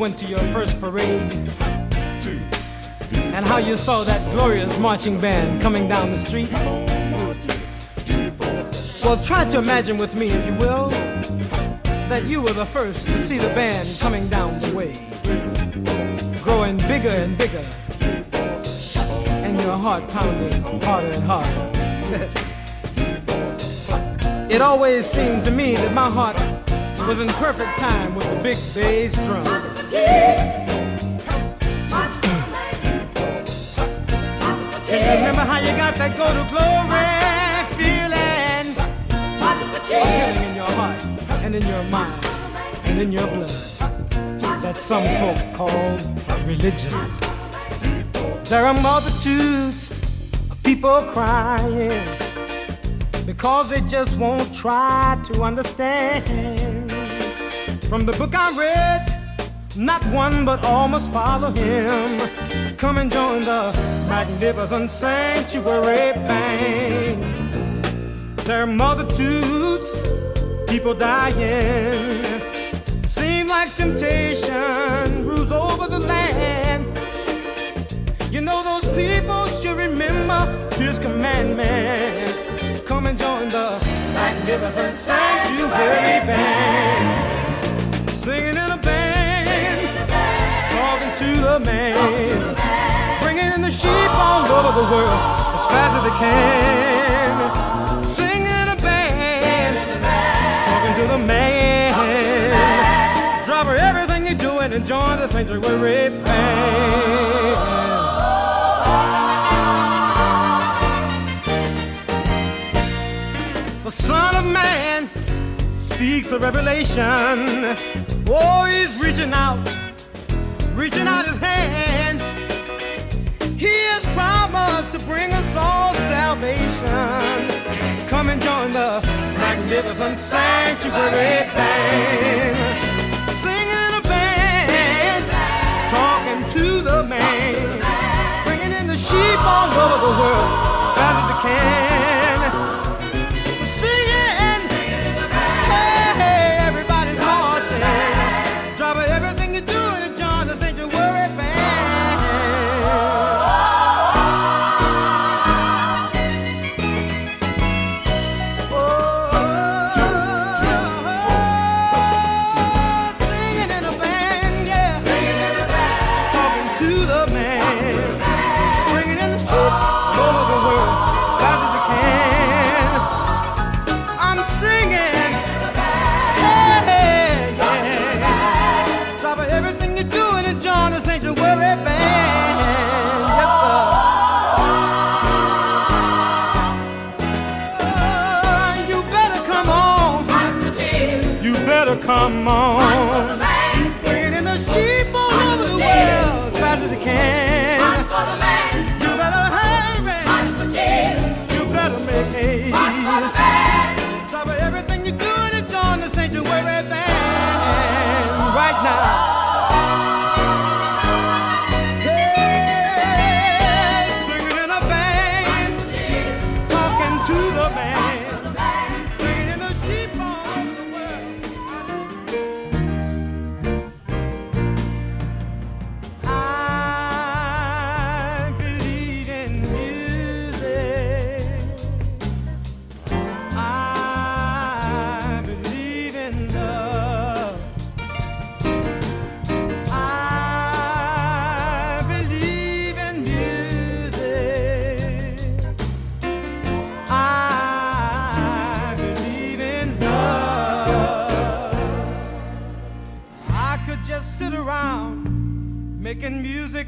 went to your first parade? And how you saw that glorious marching band coming down the street? Well, try to imagine with me, if you will, that you were the first to see the band coming down the way, growing bigger and bigger, and your heart pounding harder and harder. it always seemed to me that my heart was in perfect time with the big bass drum. Remember how you got that go to glory feeling? A feeling in your heart and in your mind and in your blood that some folk call religion. There are multitudes of people crying because they just won't try to understand. From the book I read, not one but all must follow him. Come and join the magnificent sanctuary band. There are multitudes, people dying. Seem like temptation rules over the land. You know those people should remember his commandments. Come and join the magnificent sanctuary band. To the man, bringing in the sheep all over the world as fast as they can. Singing a band, talking to the man, drop everything you're doing and join the sanctuary band. The Son of Man speaks of revelation. Oh, he's reaching out, reaching out his hand. He has promised to bring us all salvation. Come and join the magnificent sanctuary band. Singing a band, talking to the man, bringing in the sheep all over the world as fast as they can. Come on.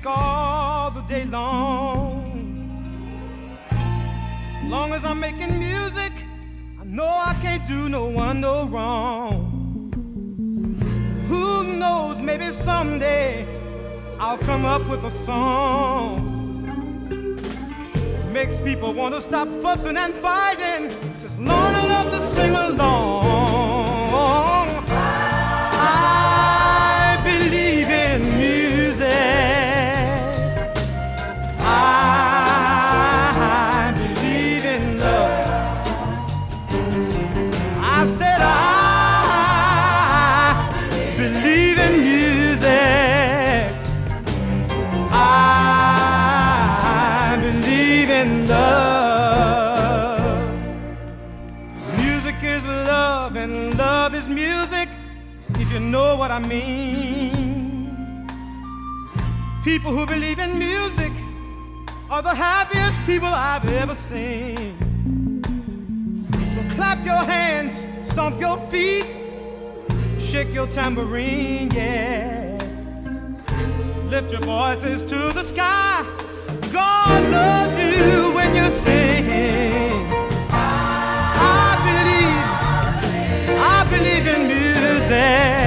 Music all the day long. As long as I'm making music, I know I can't do no one no wrong. Who knows, maybe someday I'll come up with a song. Makes people want to stop fussing and fighting, just long enough to sing along. People who believe in music are the happiest people I've ever seen. So clap your hands, stomp your feet, shake your tambourine, yeah. Lift your voices to the sky. God loves you when you sing. I believe, I believe in music.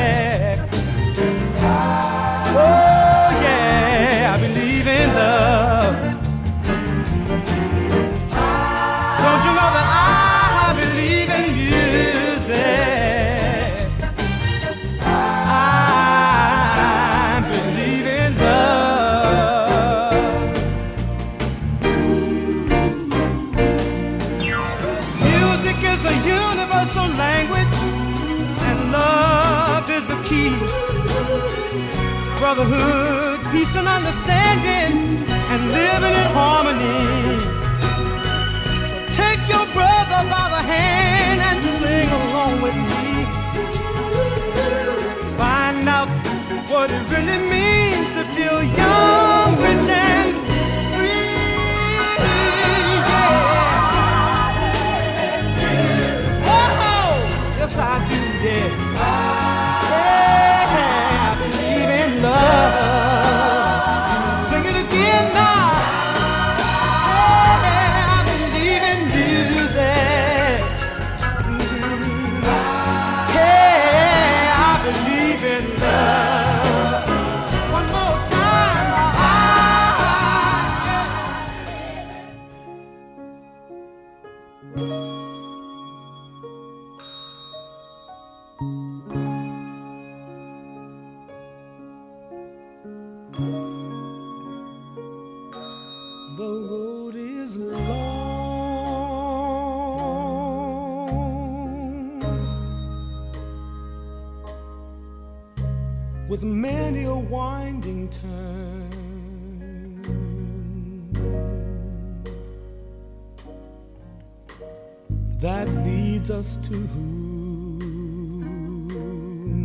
us to who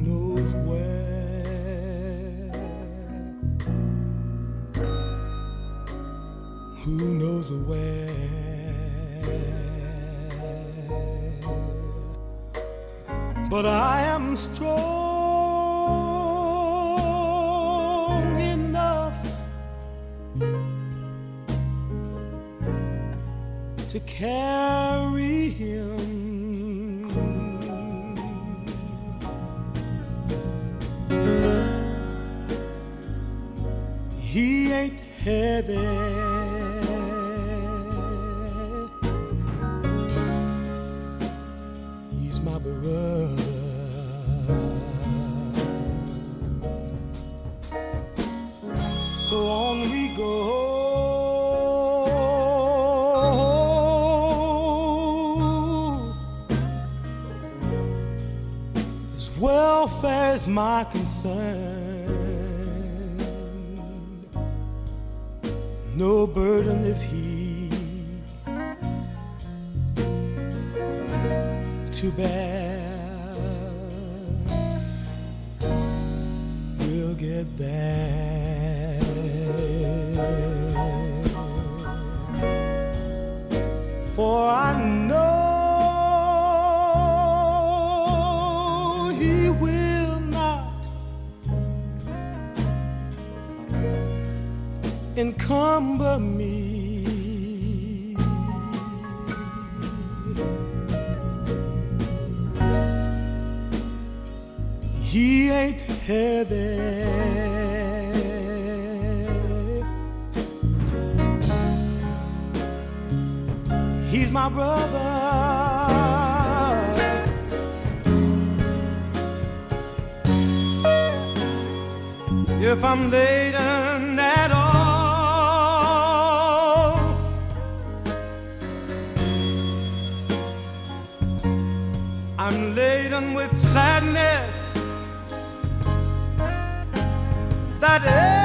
knows where. Who knows where? say. that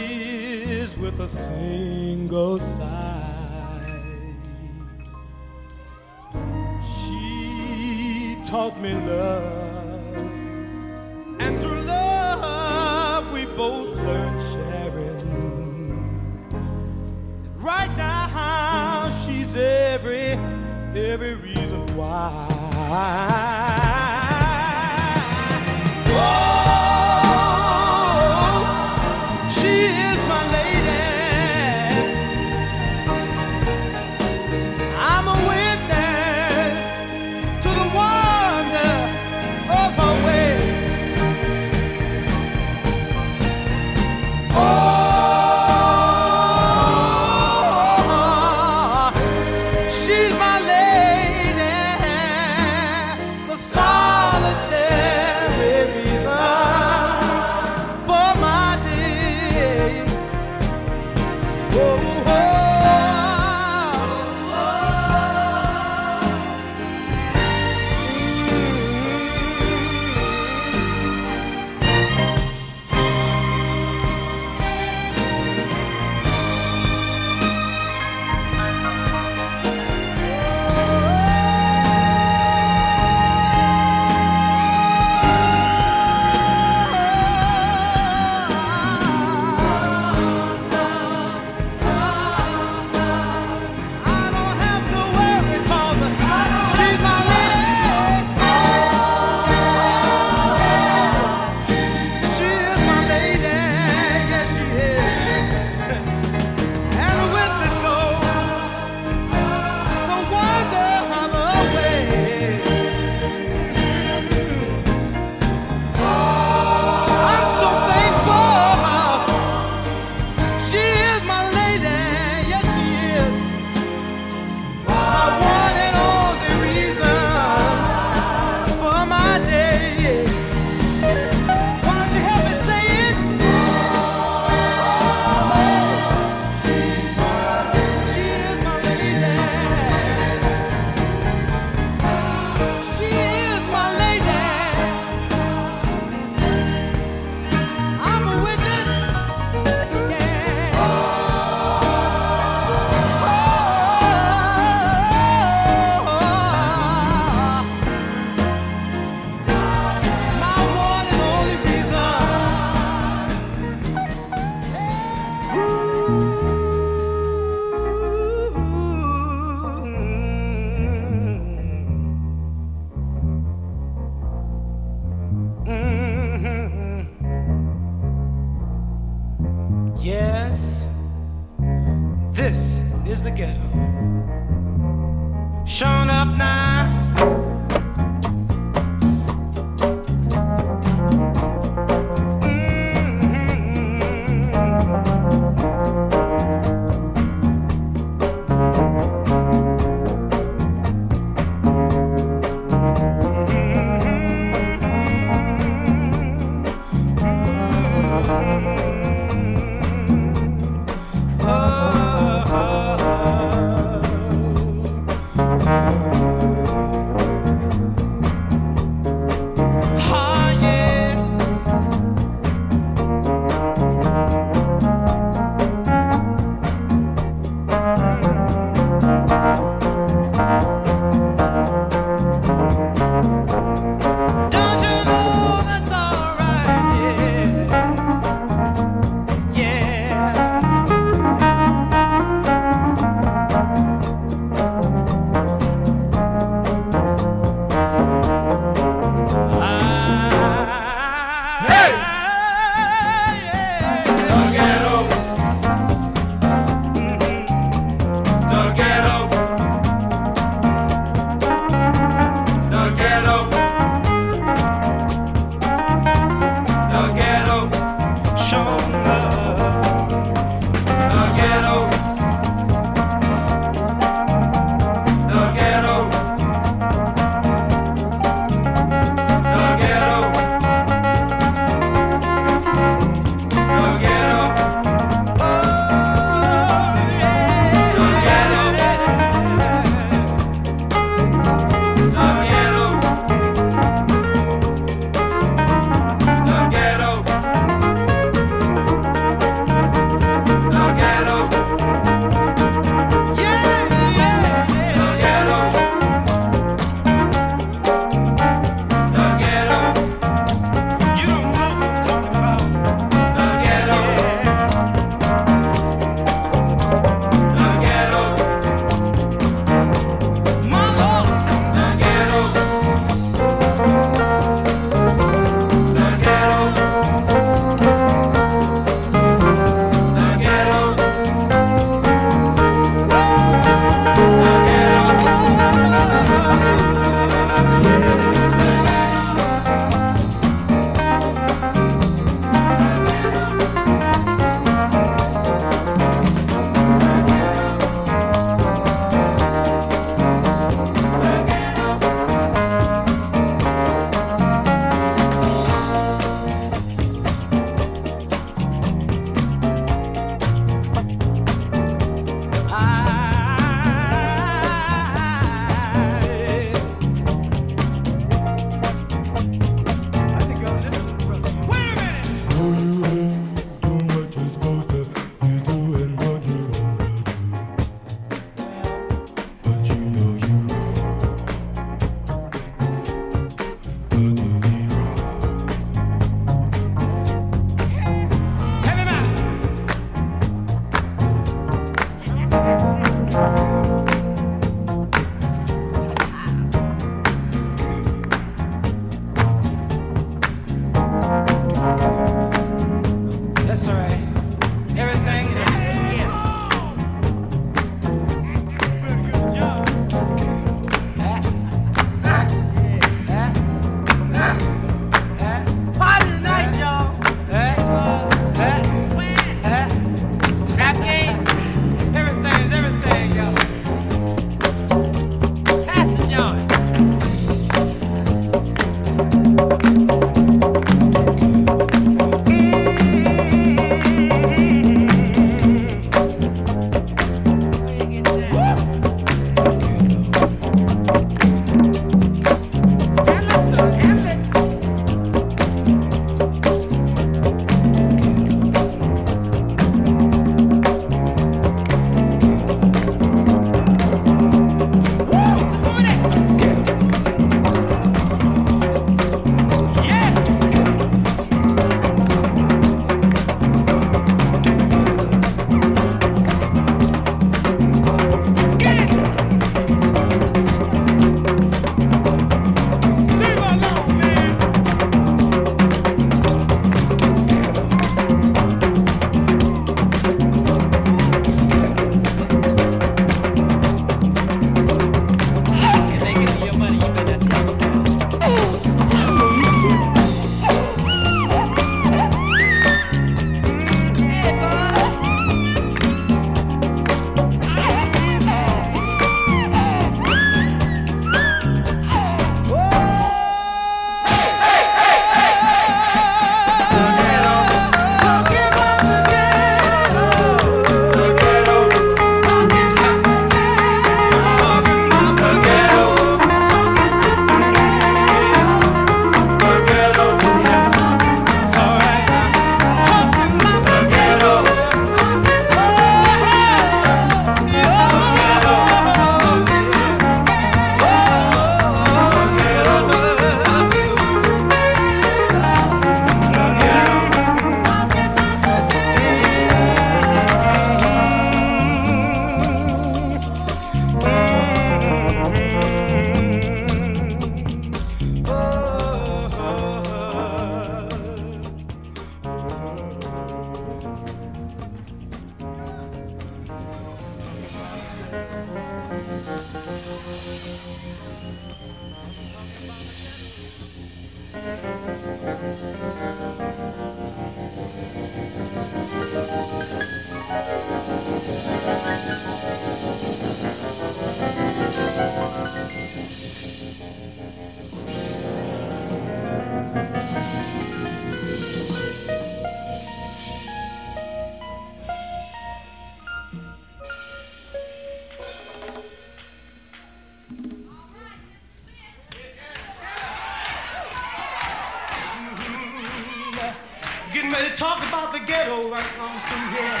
talk about the ghetto right through here.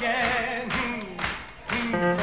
Yeah. Hmm, hmm.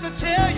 have to tell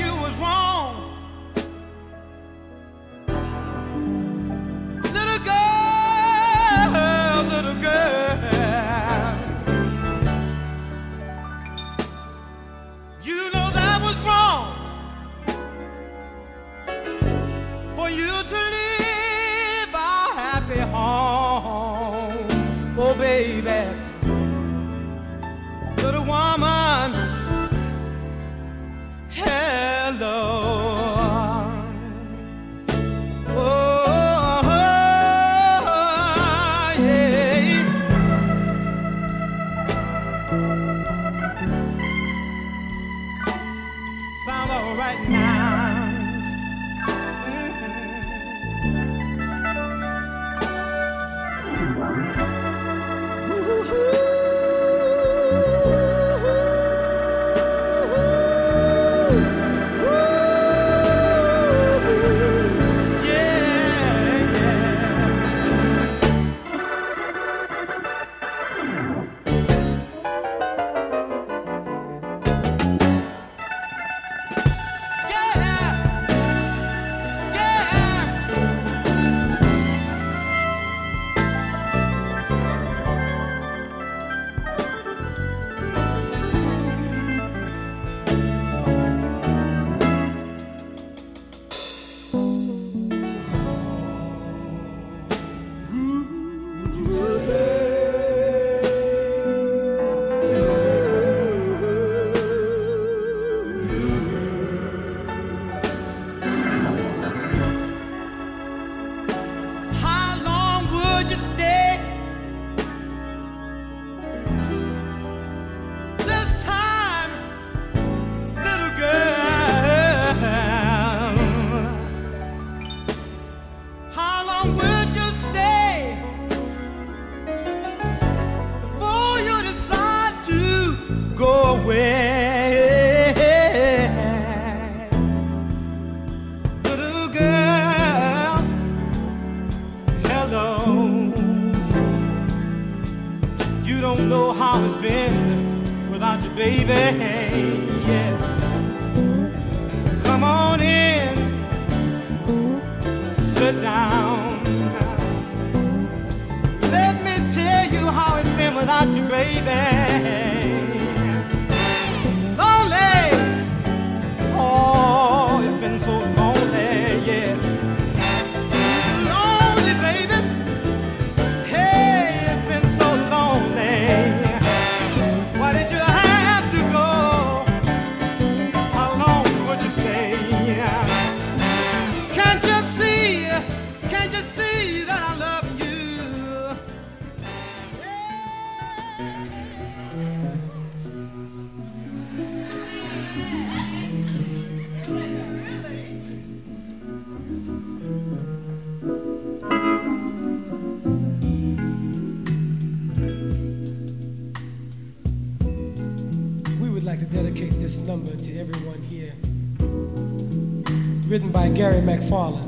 Gary McFarland.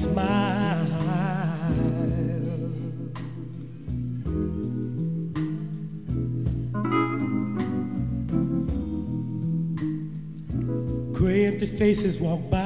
smile. Gray empty faces walk by.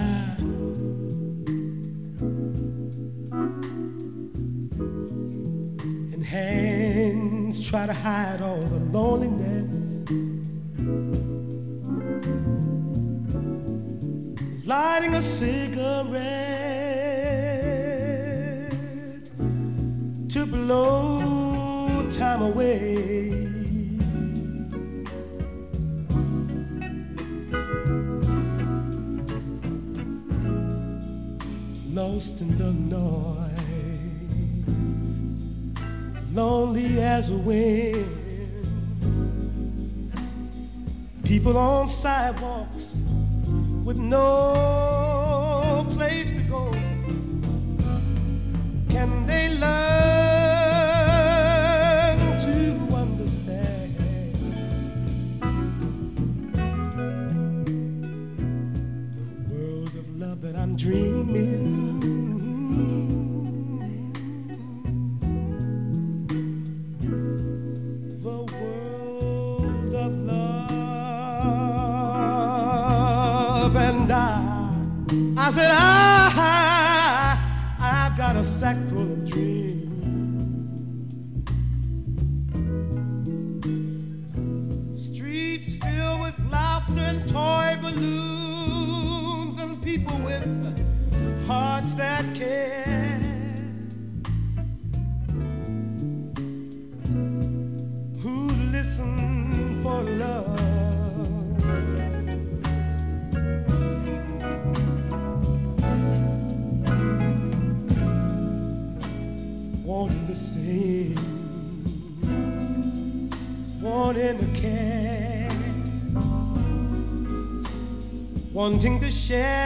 wanting to share.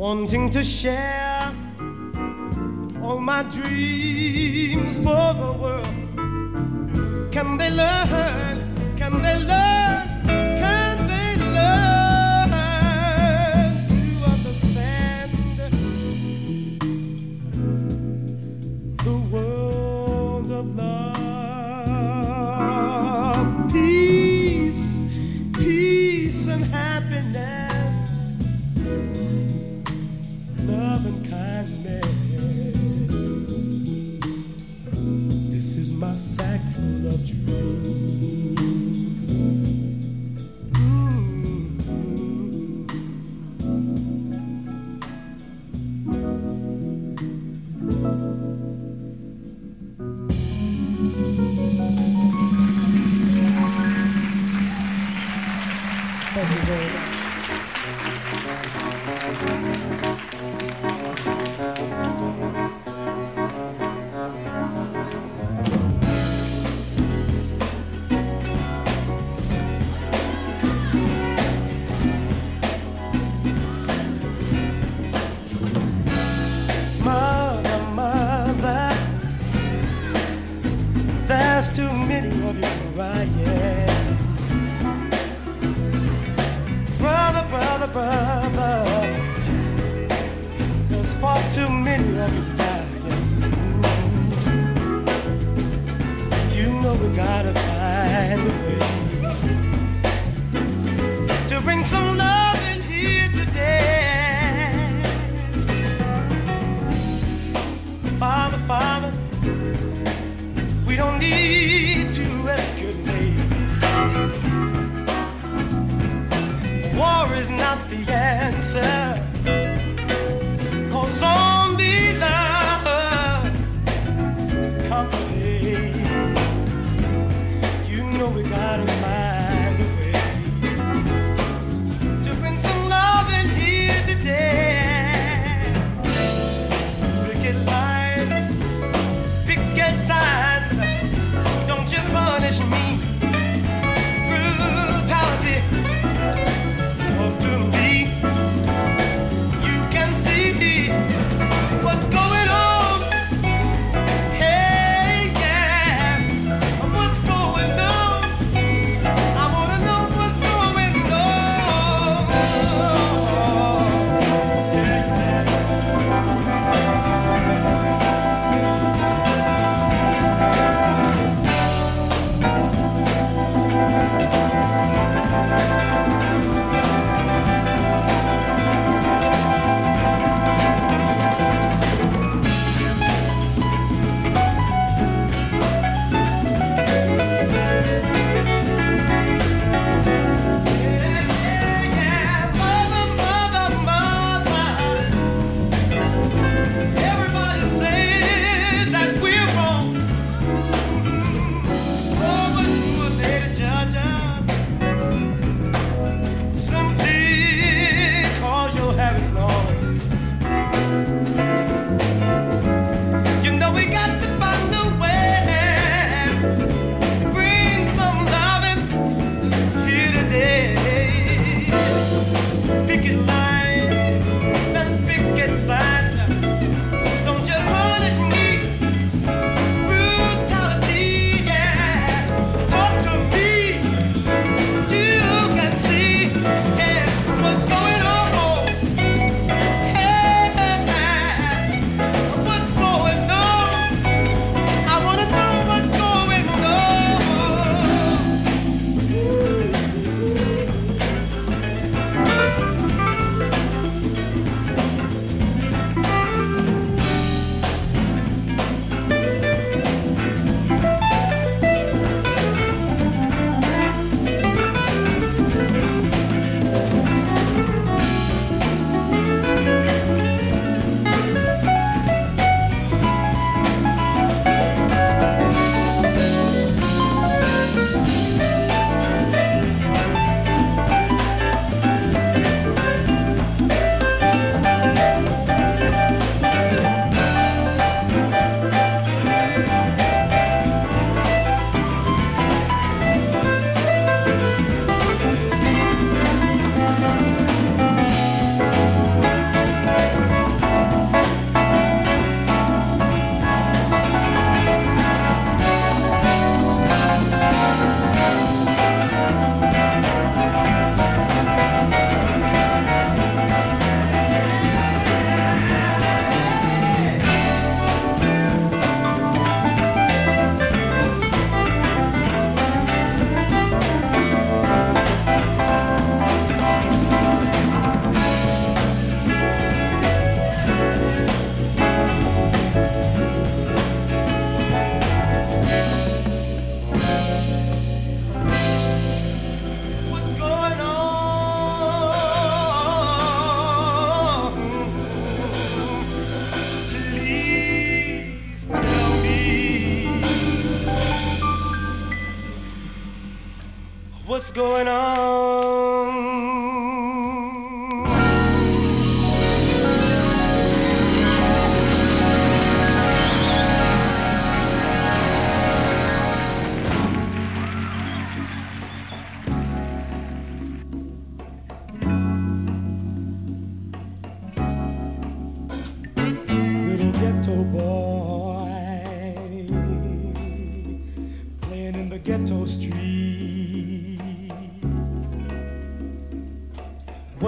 wanting to share all my dreams for the world. Can they learn? Can they learn?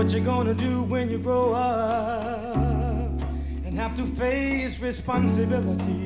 What you gonna do when you grow up and have to face responsibility.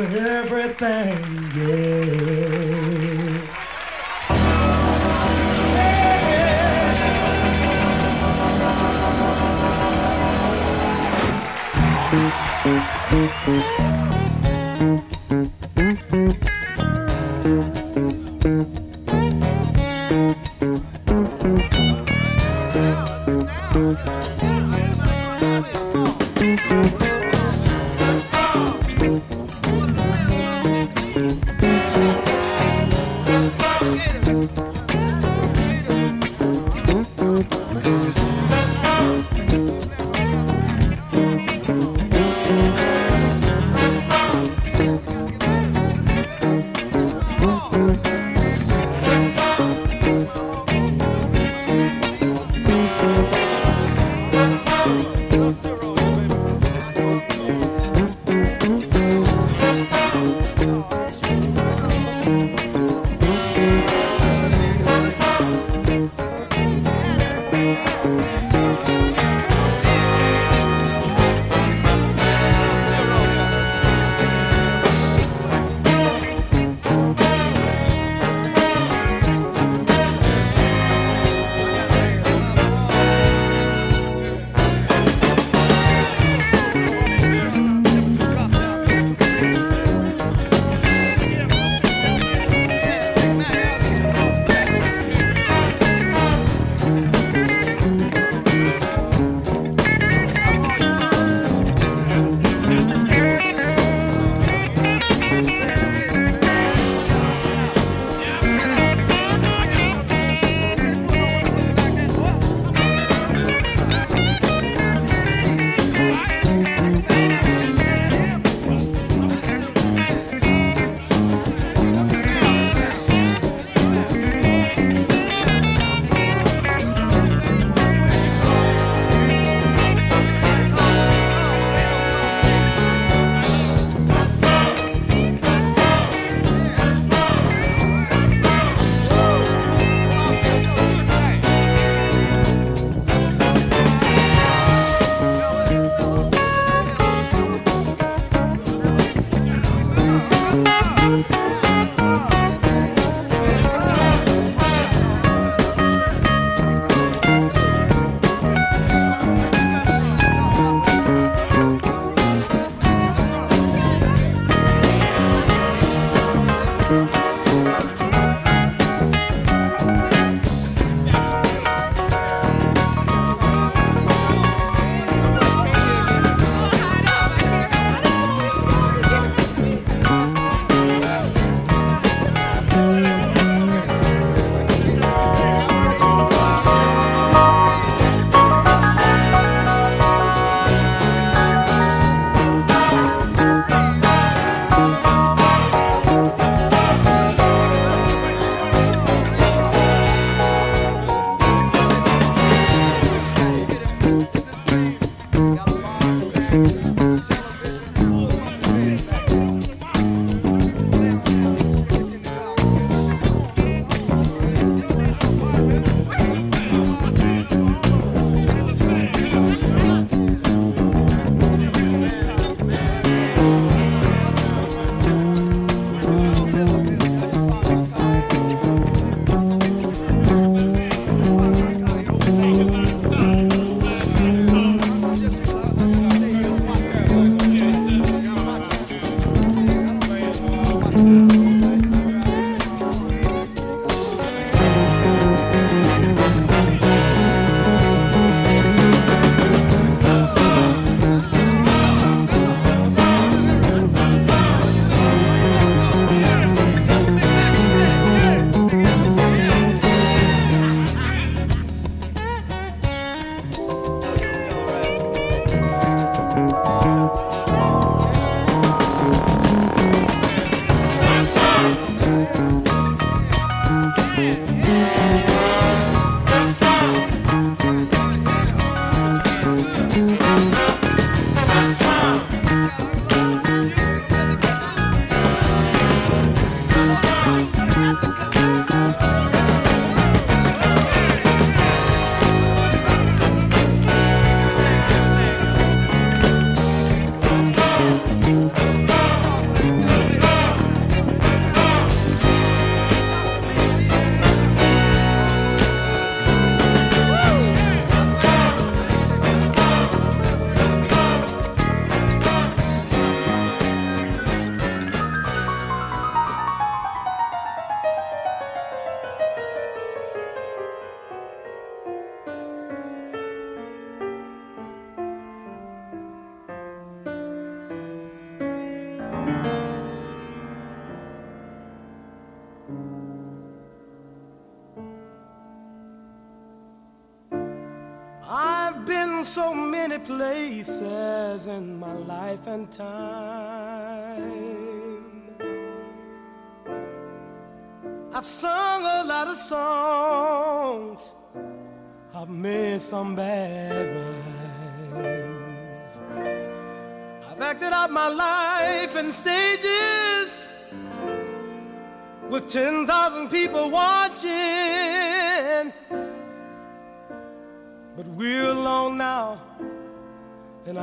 Everything,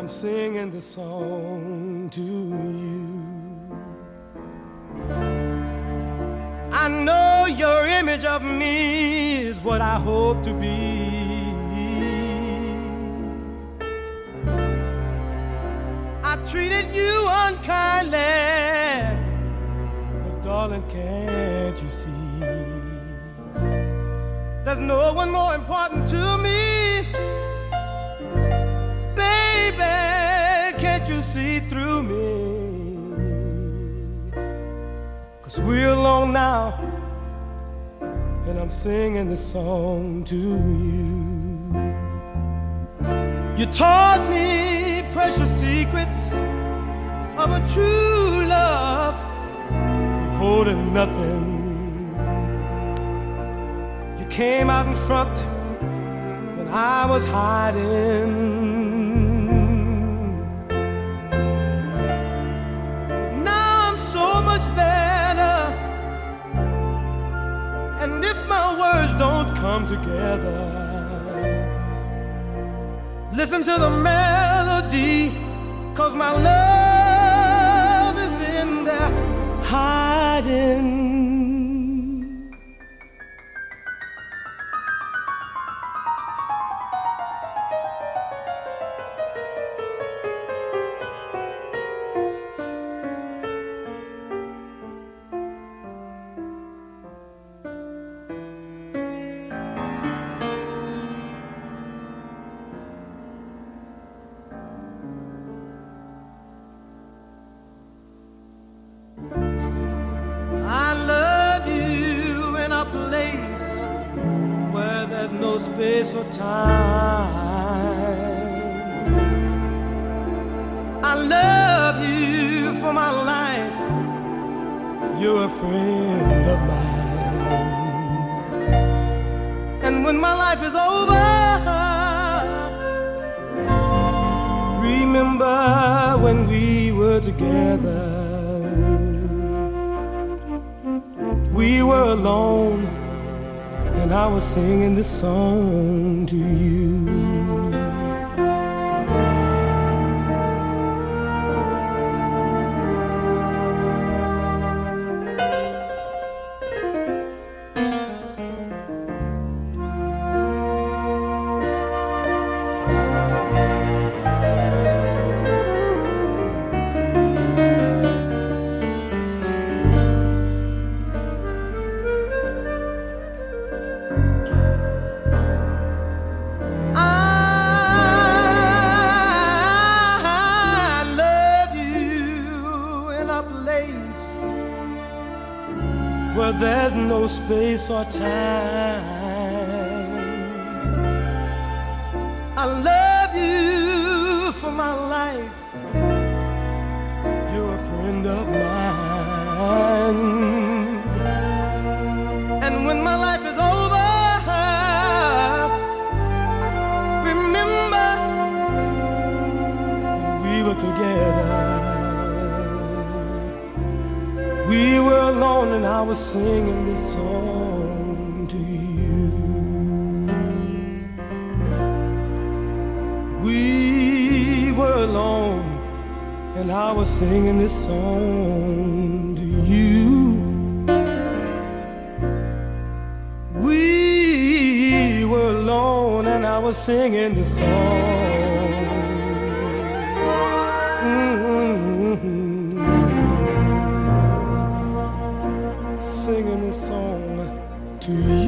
I'm singing this song to you. I know your image of me is what I hope to be. I treated you unkindly, but darling, can't you see? There's no one more important to me. See through me. Cause we're alone now, and I'm singing this song to you. You taught me precious secrets of a true love, holding nothing. You came out in front when I was hiding. Come together. Listen to the melody, cause my love is in there hiding. Or time. were alone and I was singing this song to you. We were alone and I was singing this song. Mm-hmm. Singing this song to you.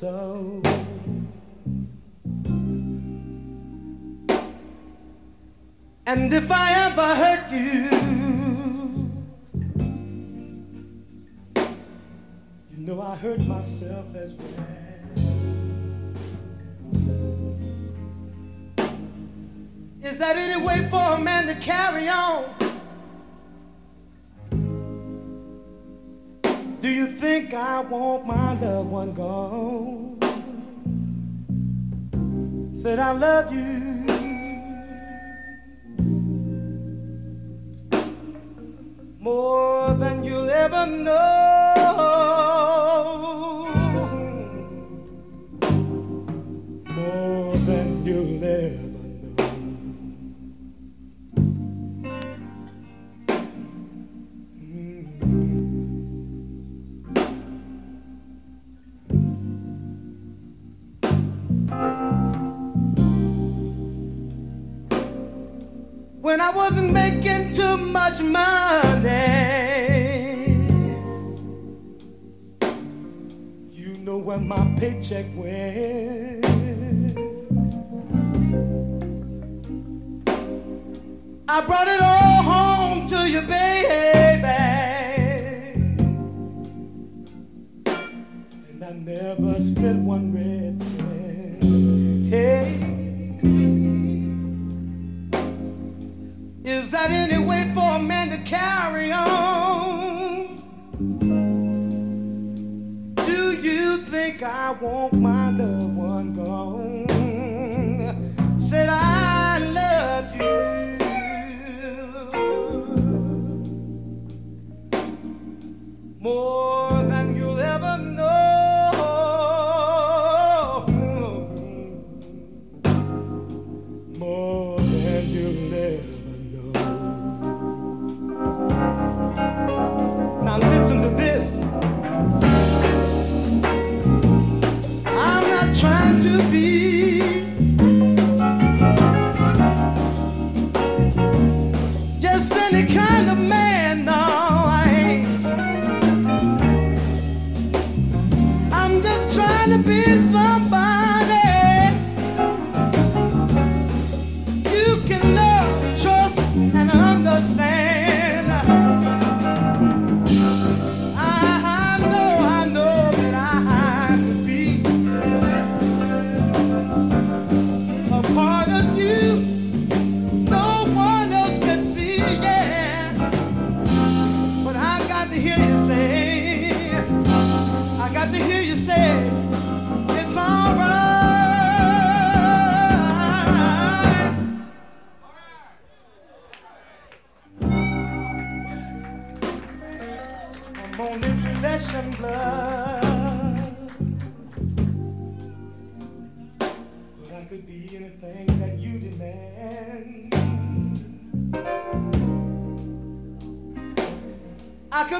So. And if I ever hurt you, you know I hurt myself as well. Is that any way for a man to carry on? Think I want my loved one gone? Said I love you. more than you'll ever know. When I wasn't making too much money, you know where my paycheck went. I brought it all home to you, baby. And I never spent one red Is that any way for a man to carry on? Do you think I want my loved one gone? Said I love you. More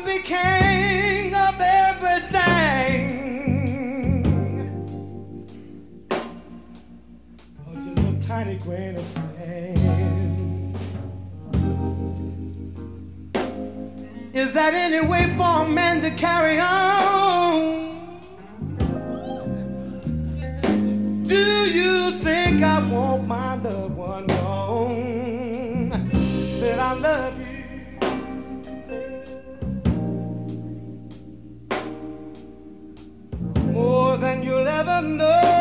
be king of everything. Or just a tiny grain of sand. Is that any way for a man to carry on? Do you think I want my one gone? Said I love you. Than you'll ever know.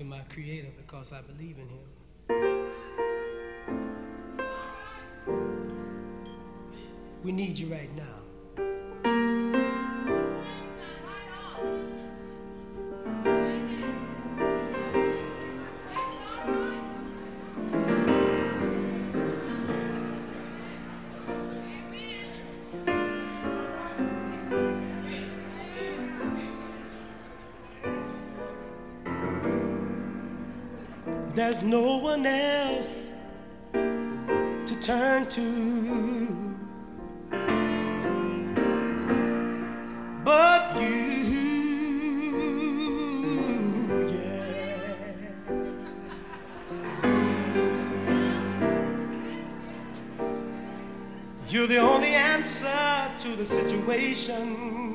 to my Creator because I believe in Him. We need you right now. There's no one else to turn to but you. Yeah. You're the only answer to the situation.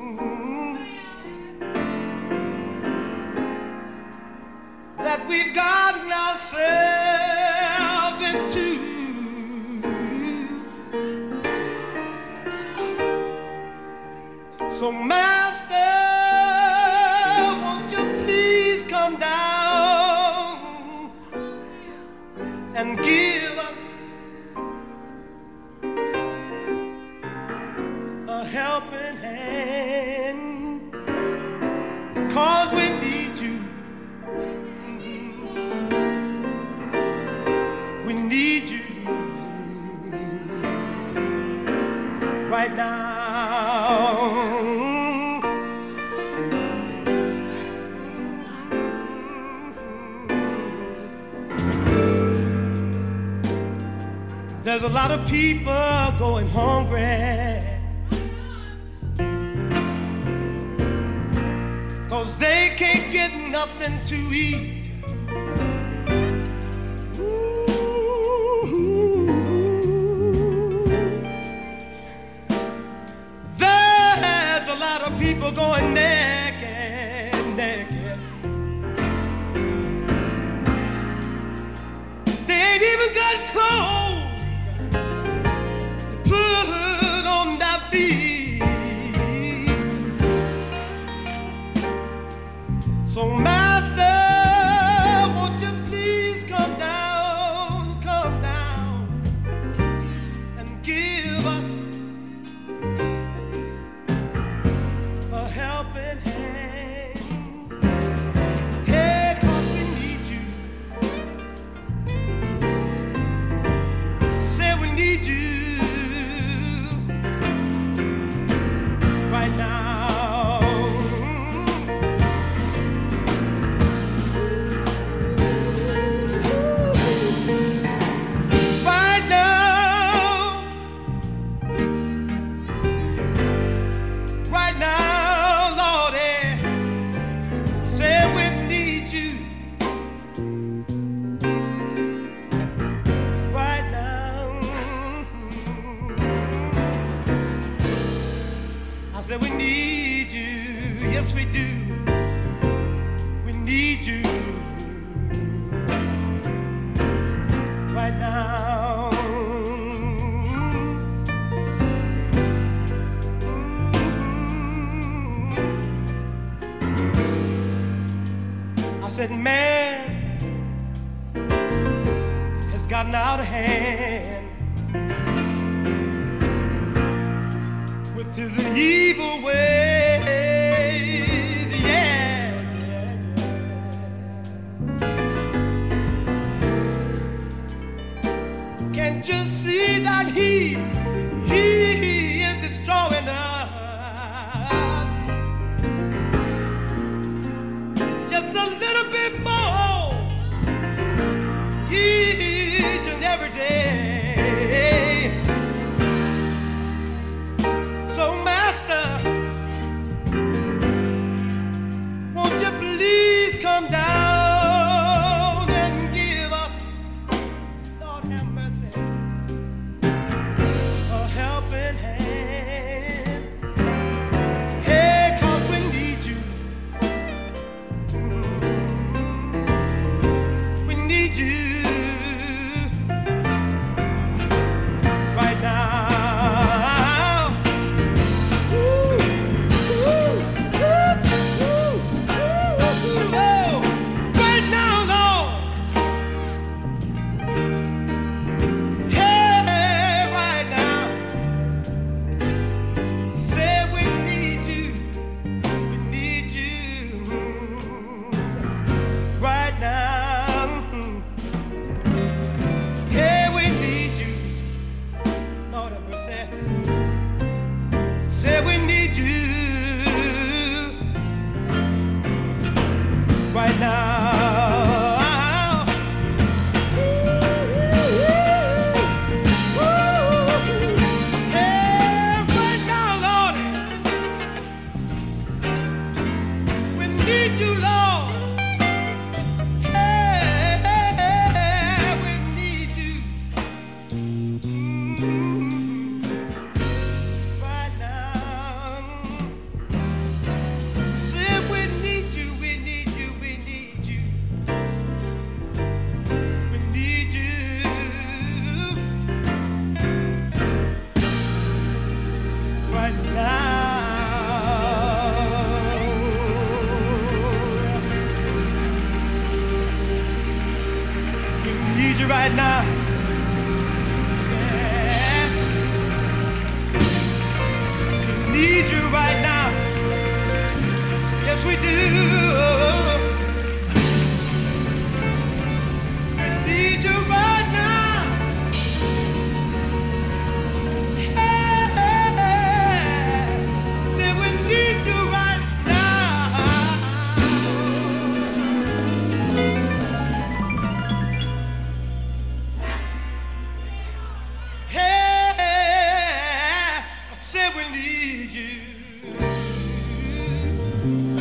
lot of people going hungry. Cause they can't get nothing to eat. Ooh. There's a lot of people going there. Mm-hmm.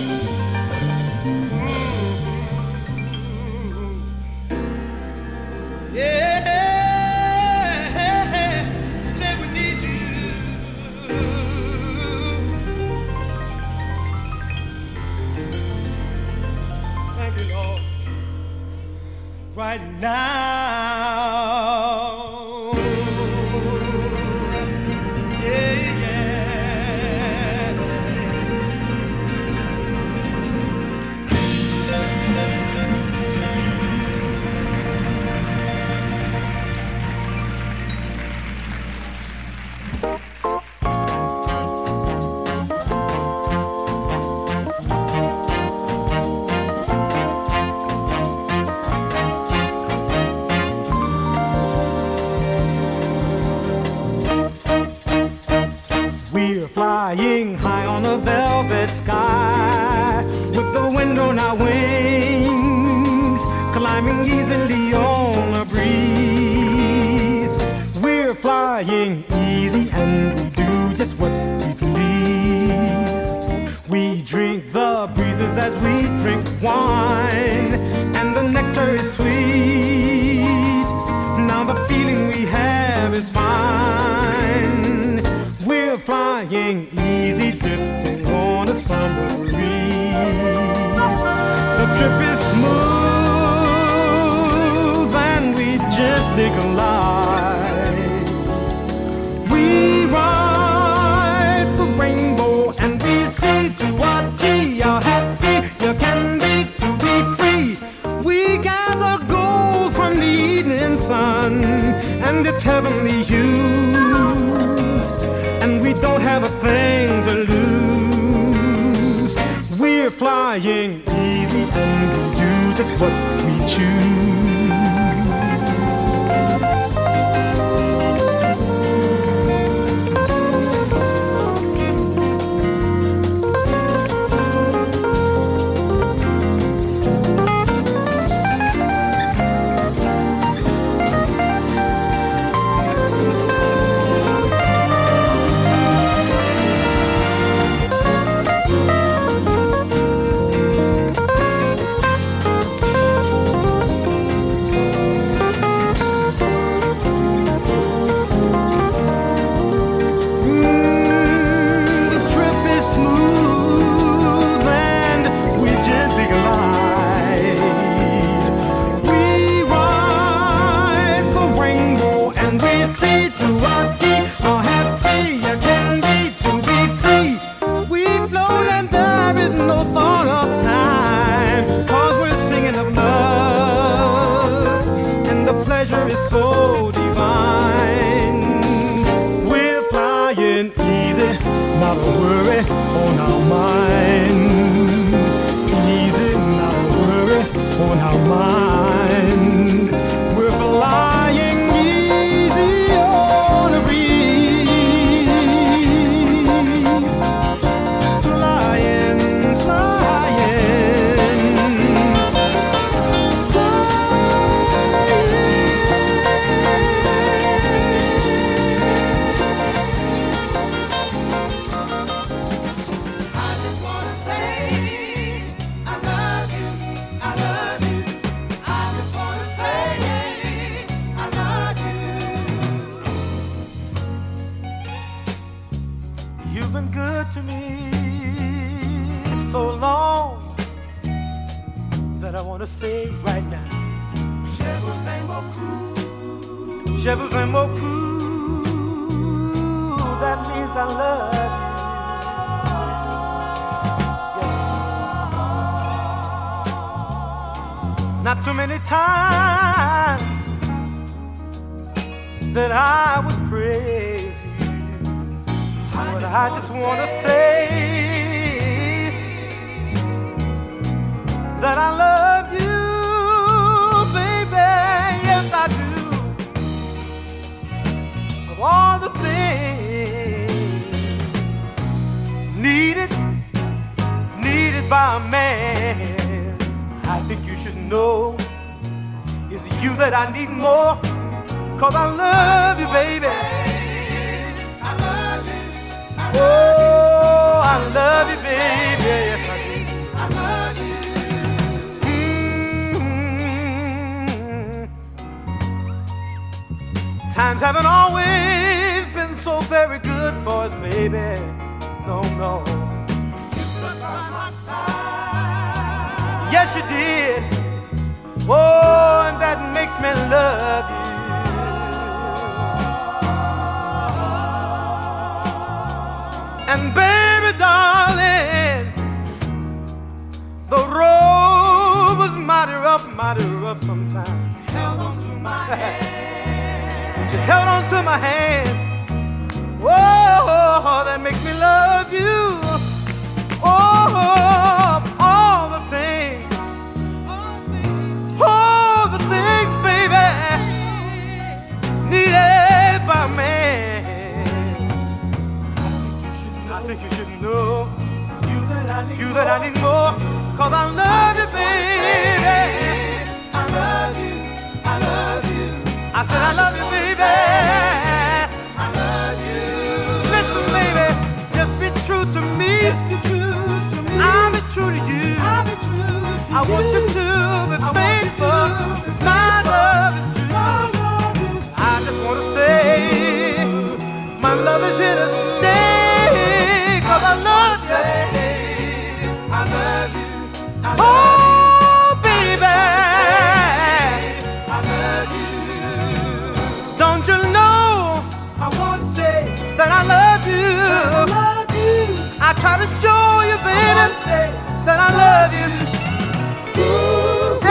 that I love you.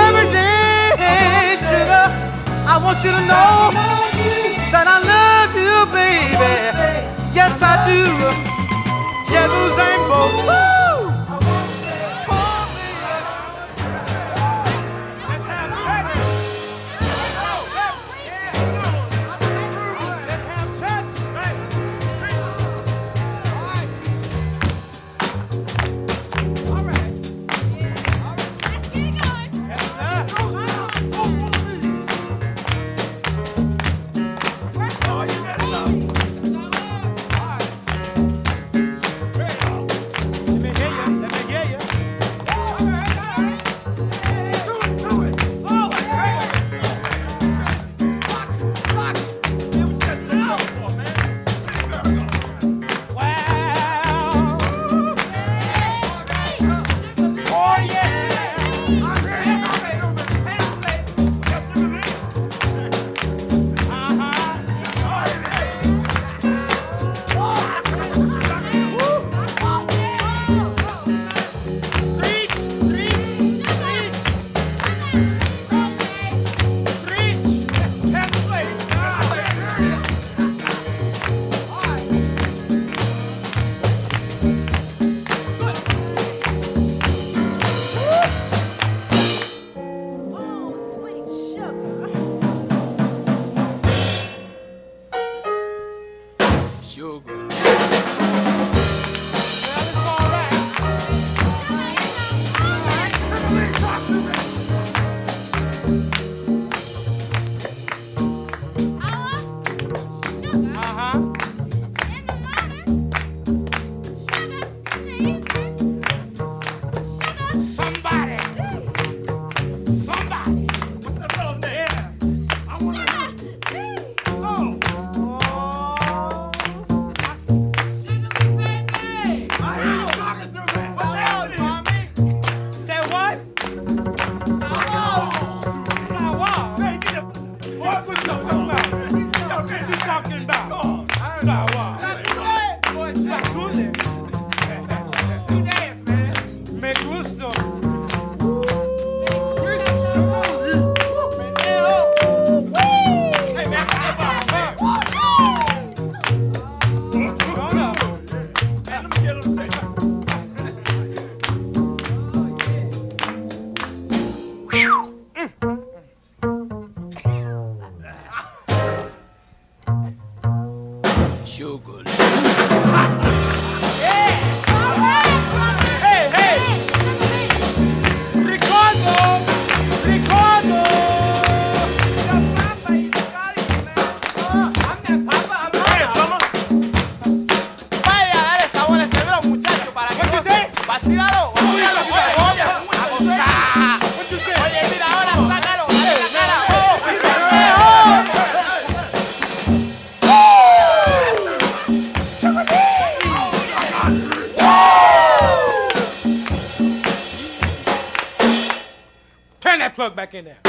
Every day, sugar, I want you to know that I love you, baby. Yes, I do. Jerusalem. Saying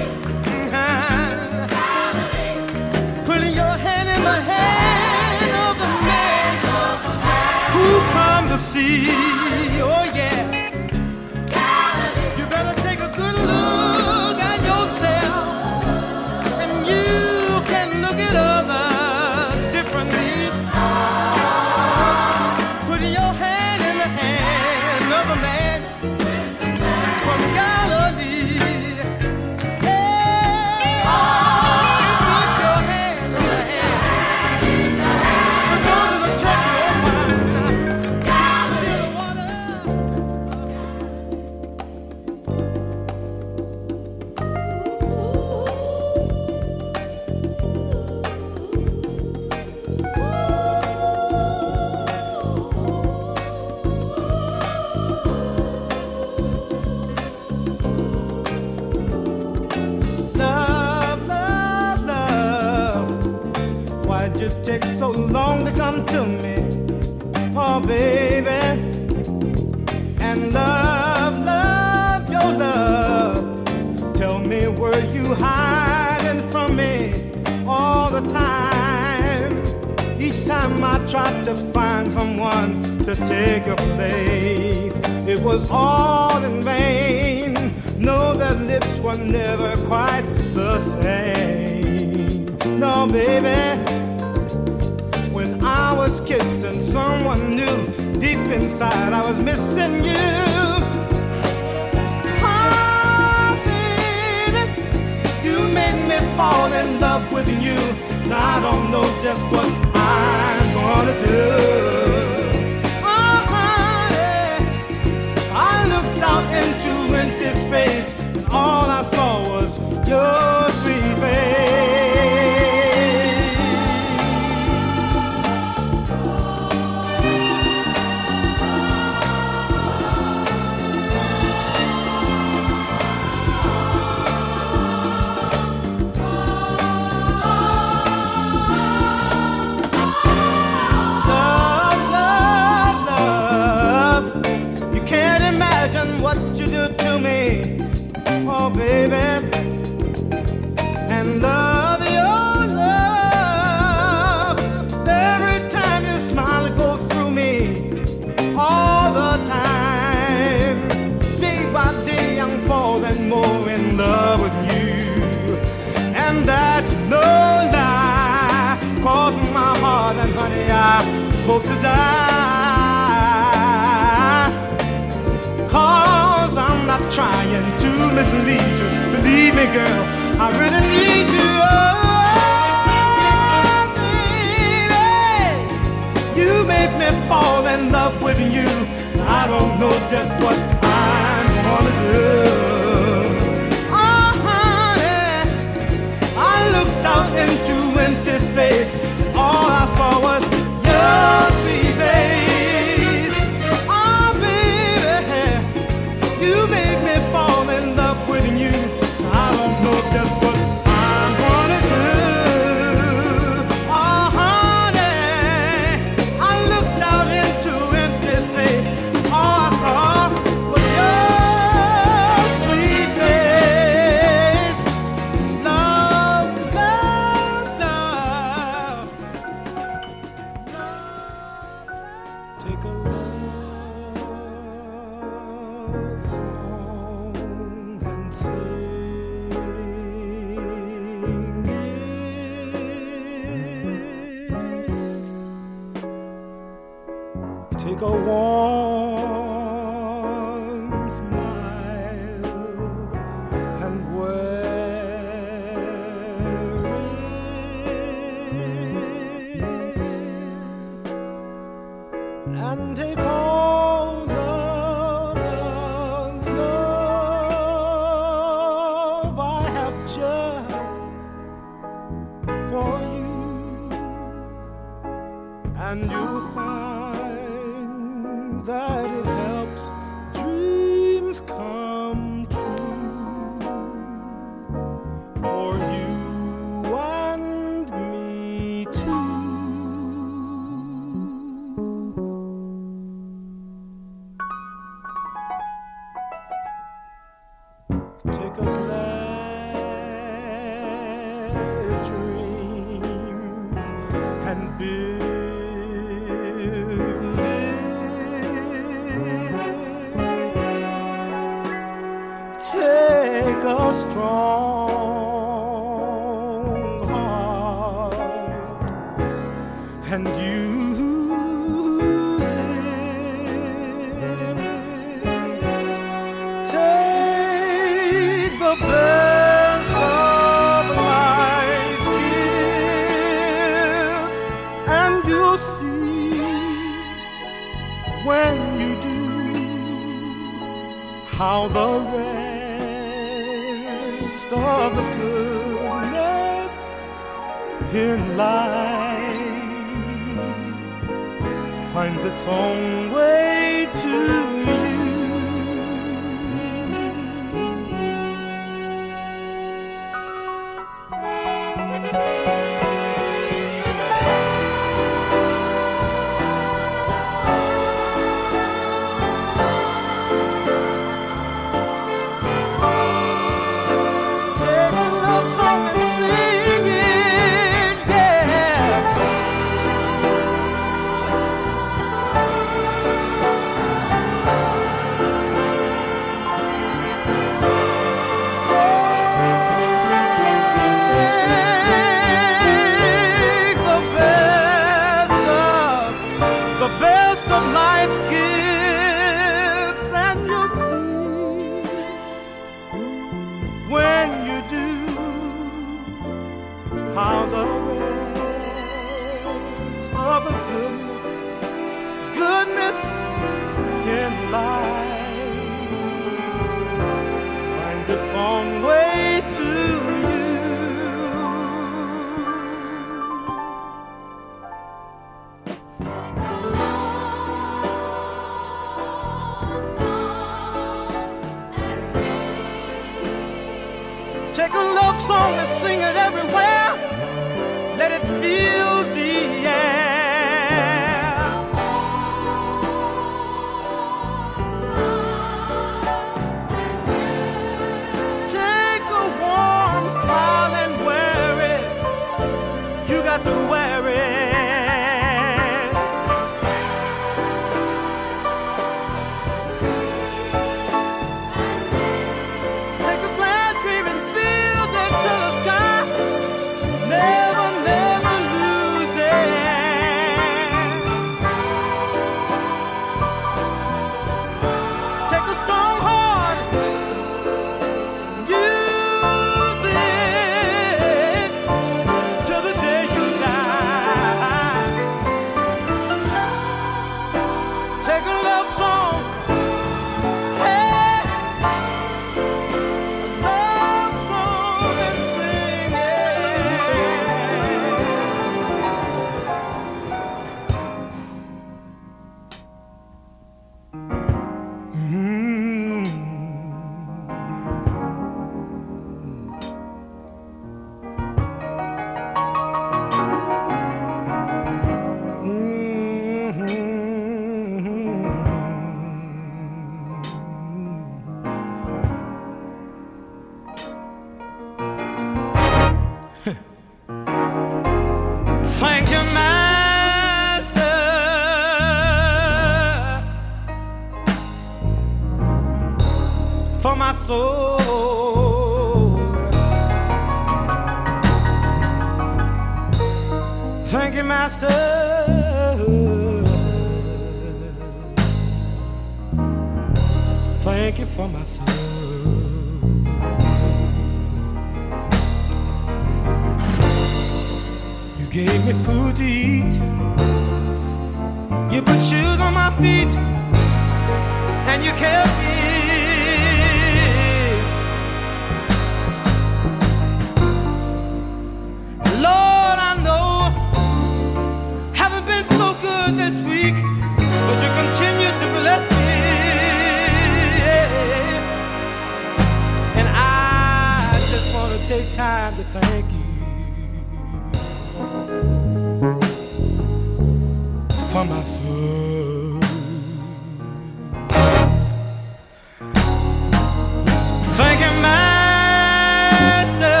Thank you, Master.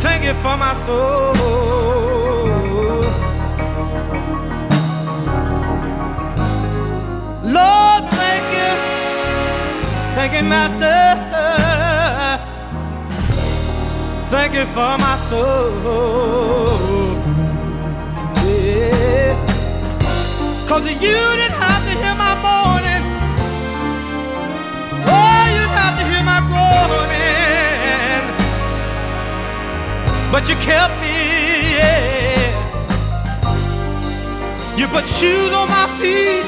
Thank you for my soul. Lord, thank you. Thank you, Master. Thank you for my soul. Yeah. Cause you didn't But you kept me, yeah. You put shoes on my feet.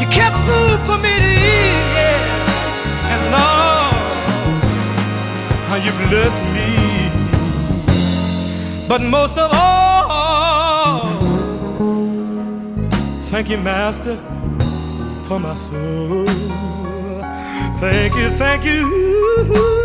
You kept food for me to eat, yeah. And Lord, how you bless me. But most of all, thank you, Master, for my soul. Thank you, thank you.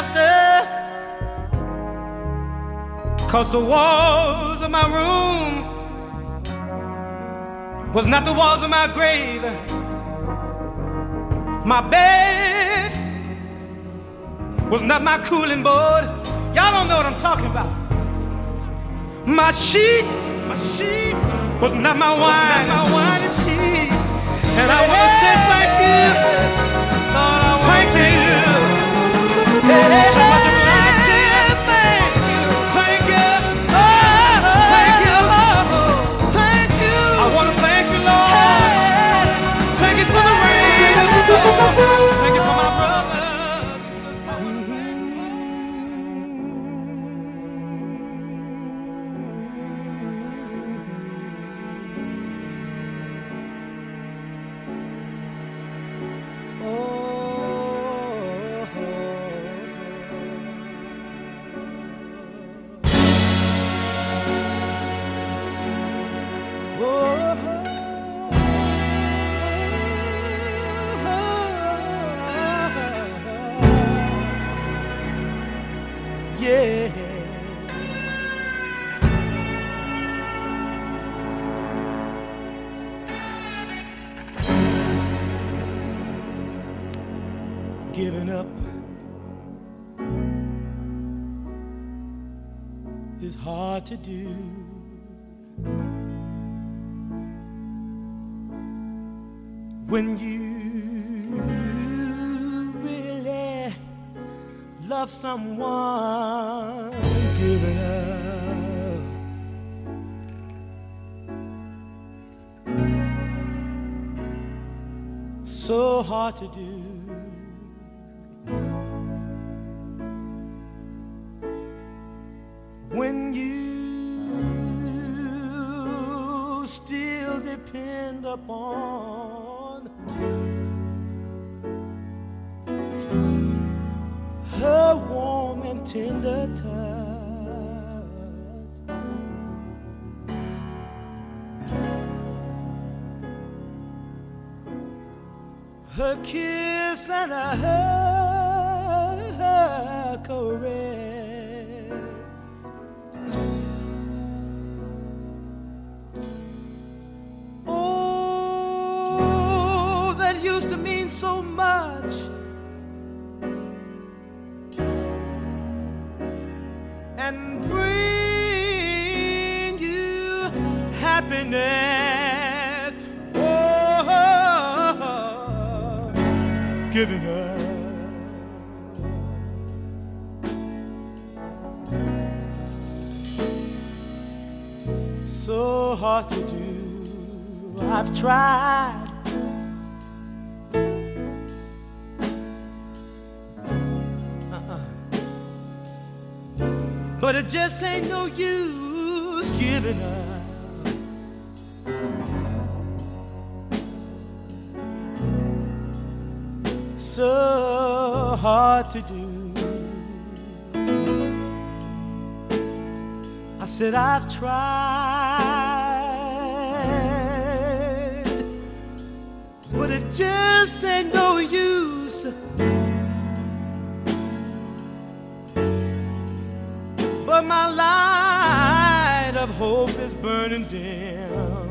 Master. Cause the walls of my room was not the walls of my grave. My bed was not my cooling board. Y'all don't know what I'm talking about. My sheet, my sheet was not my wine, my wine and sheet. And I want to say thank you, Obliged love someone, giving up. So hard to do. when you still depend upon her warm and tender touch. Her kiss and her, her caress. Happiness. Oh, giving up. So hard to do. I've tried. Uh-uh. But it just ain't no use giving up. So hard to do. I said, I've tried, but it just ain't no use. But my light of hope is burning dim.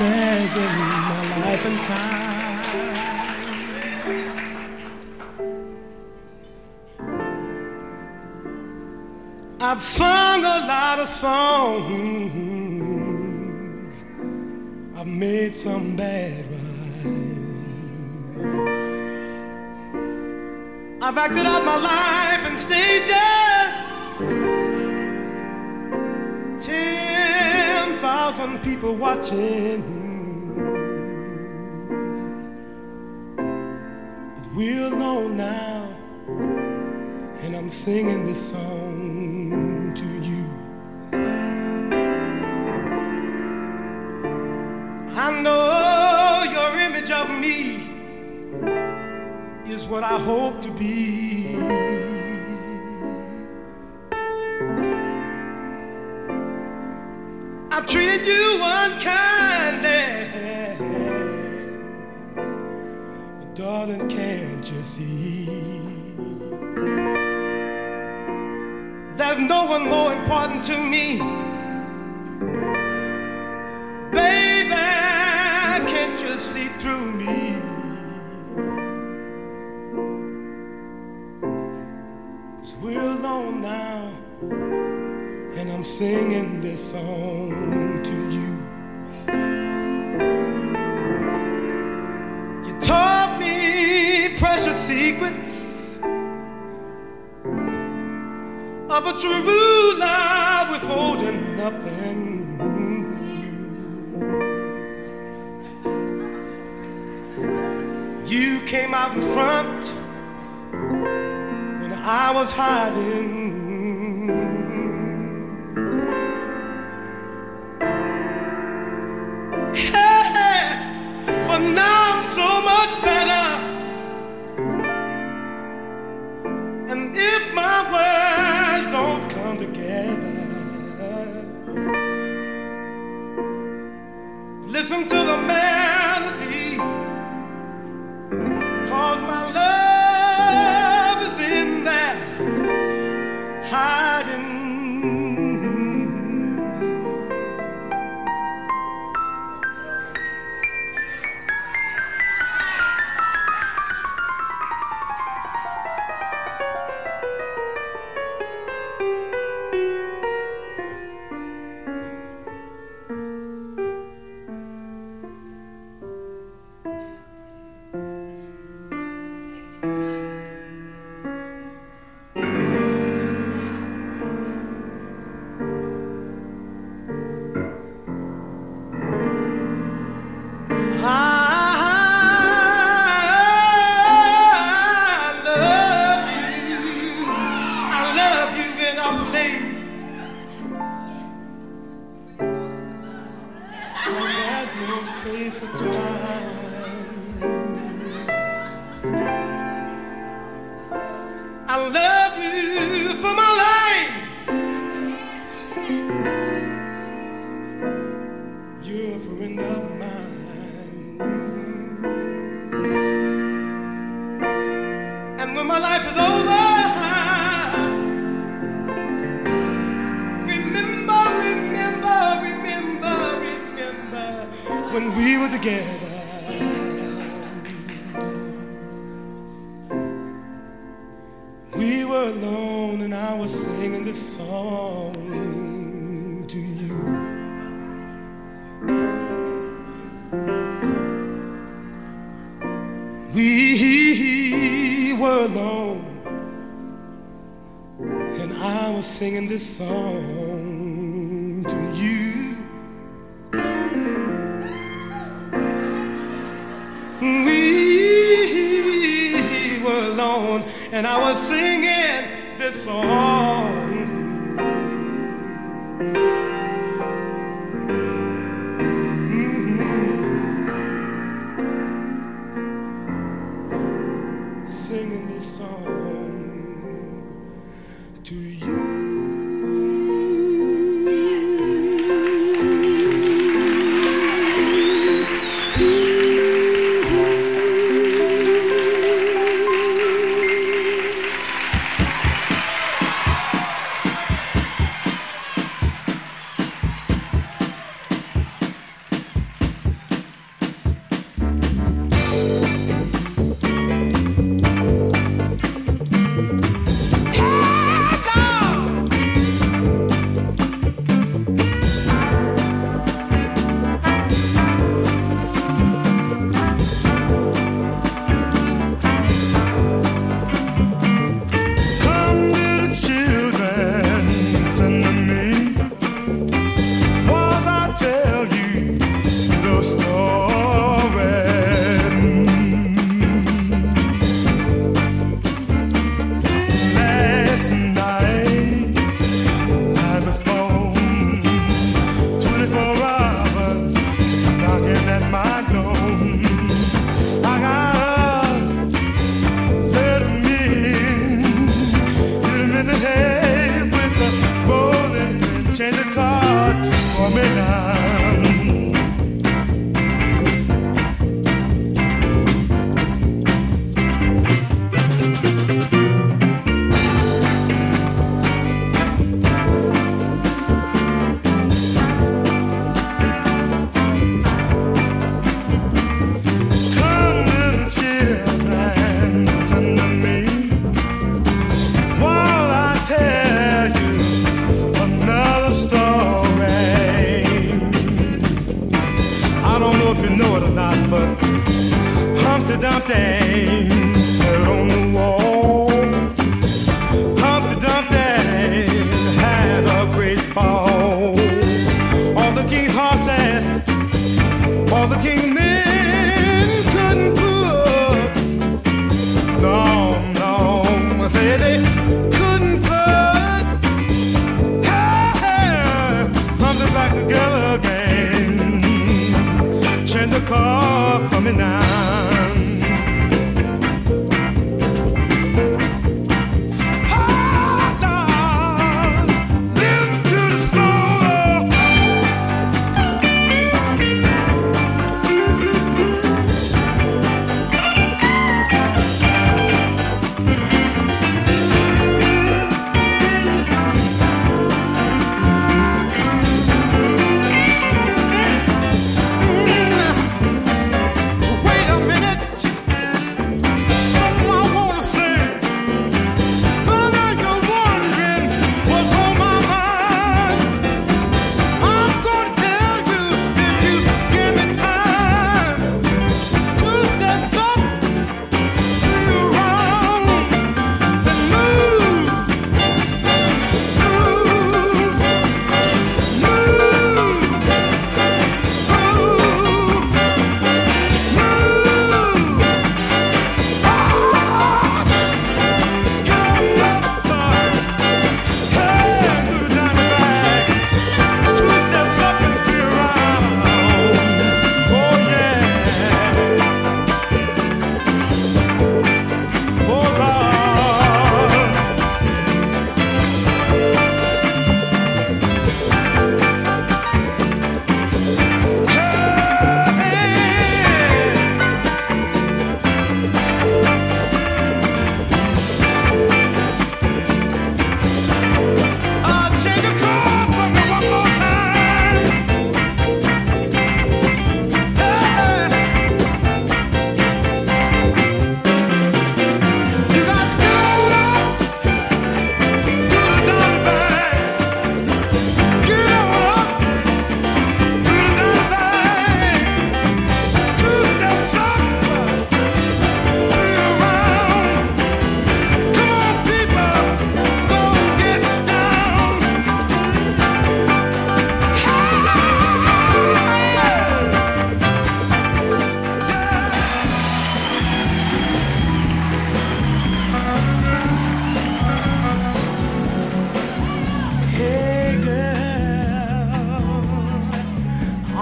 blessings in my life and time. I've sung a lot of songs, I've made some bad rhymes. I've acted out my life in stages. 10,000 people watching song.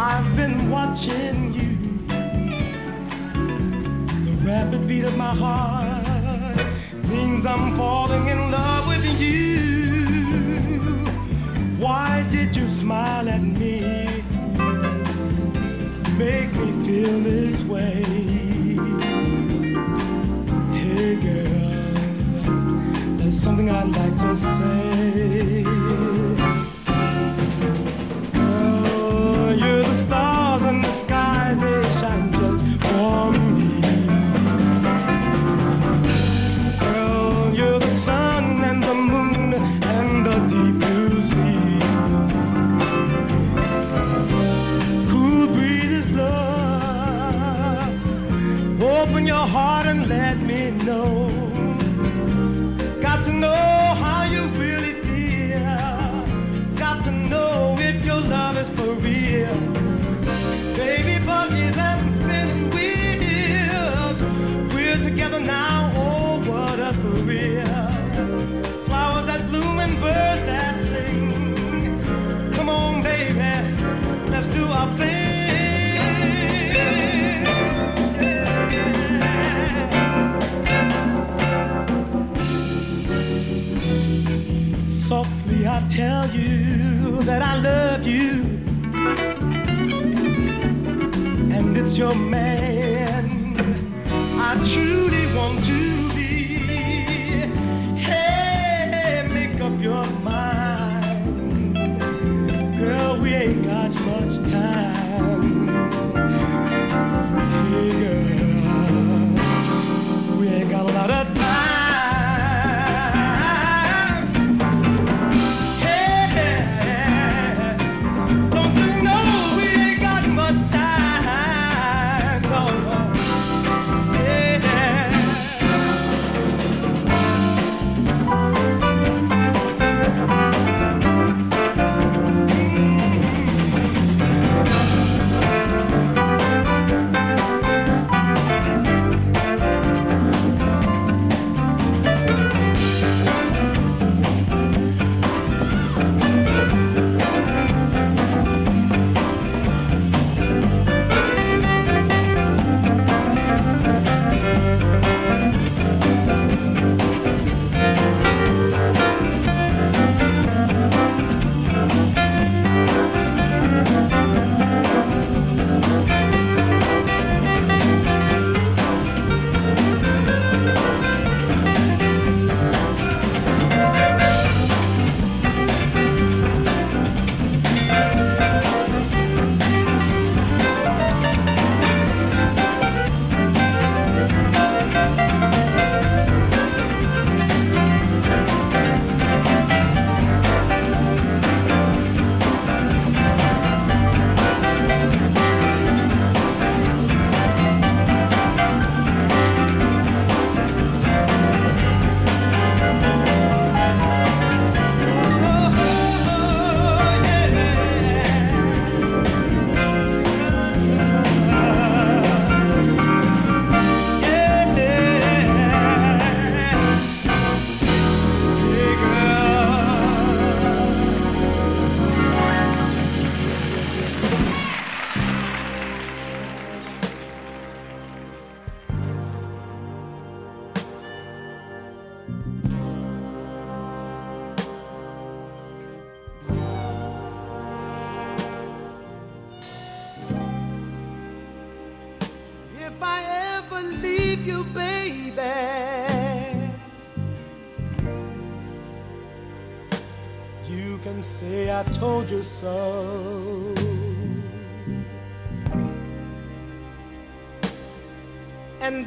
I've been watching you. The rapid beat of my heart means I'm falling in love with you. Why did you smile at me? Make me feel this way. Hey girl, there's something I'd like to say. your man. I truly.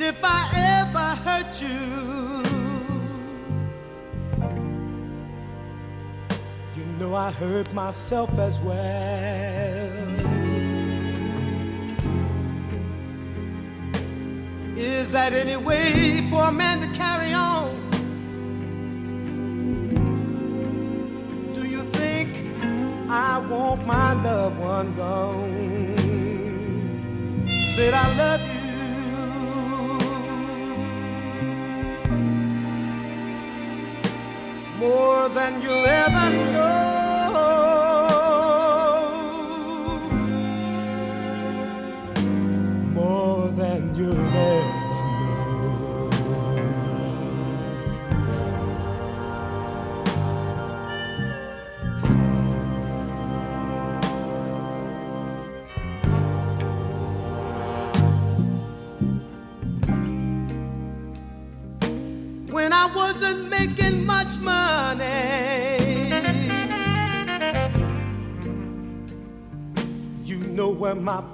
And if I ever hurt you, you know I hurt myself as well. Is that any way for a man to carry on? Do you think I want my loved one gone? Said I love you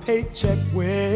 paycheck with.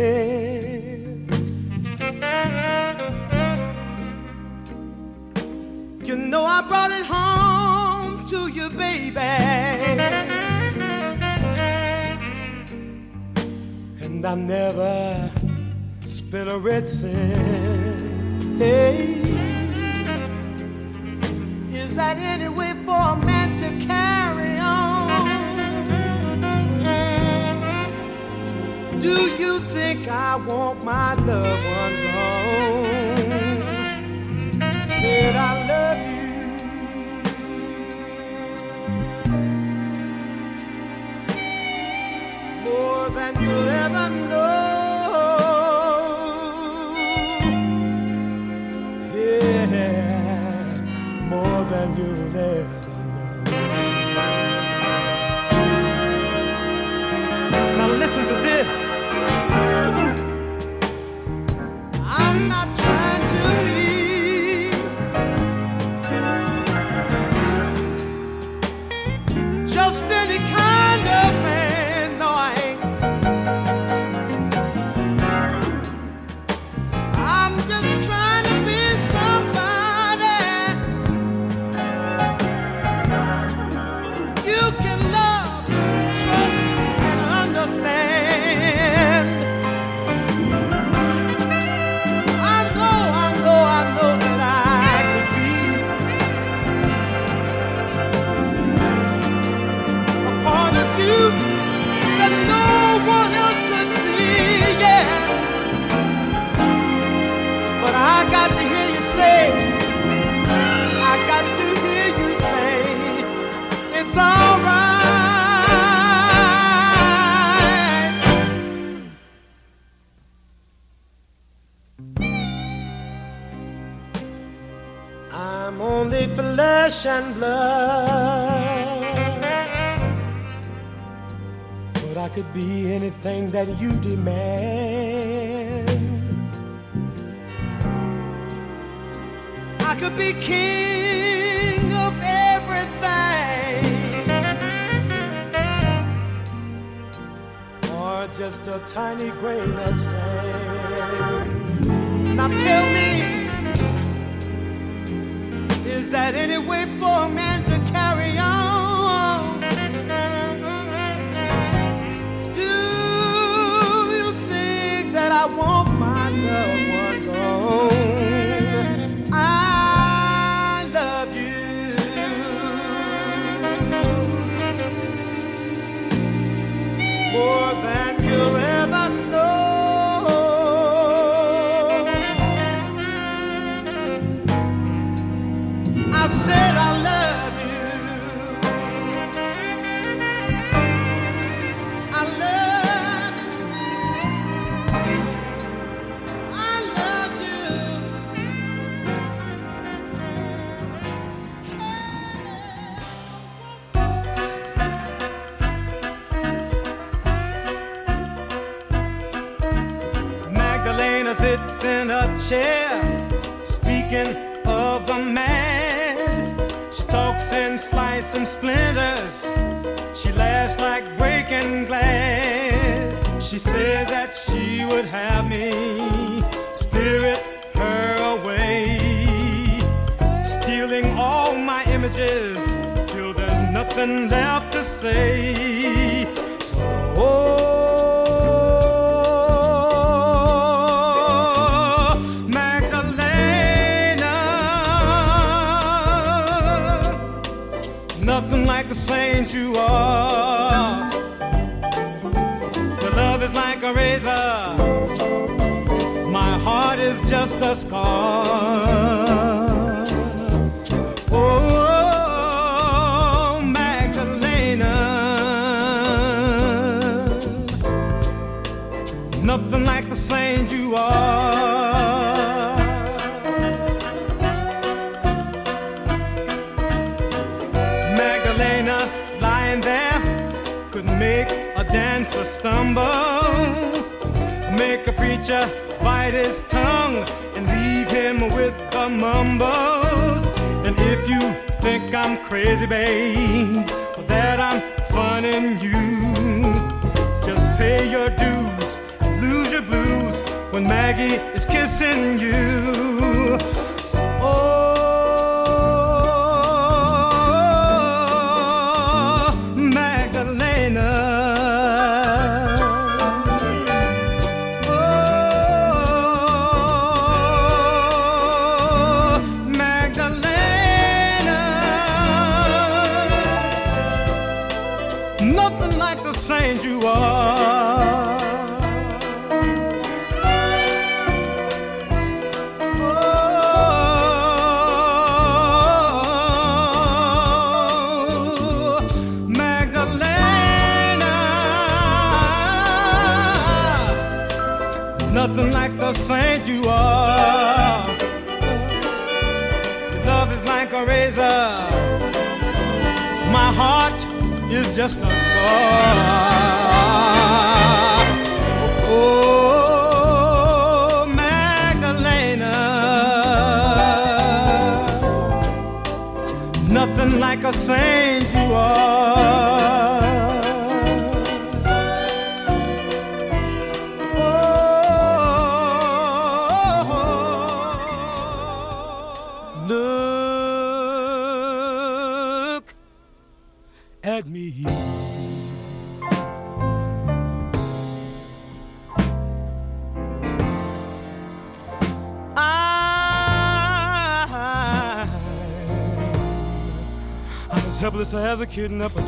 Helpless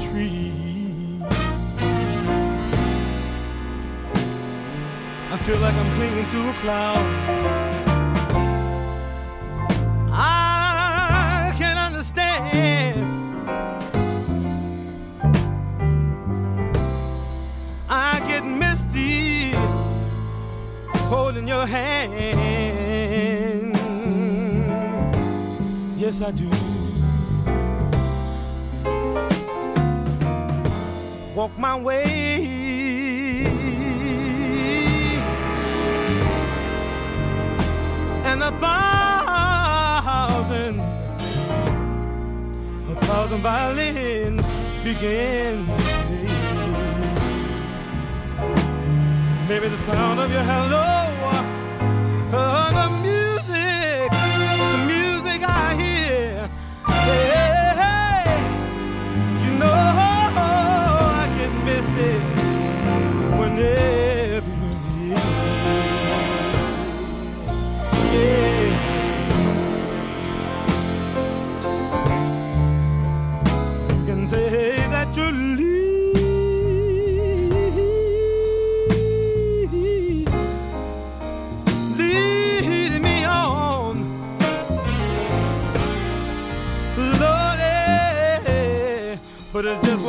but it's just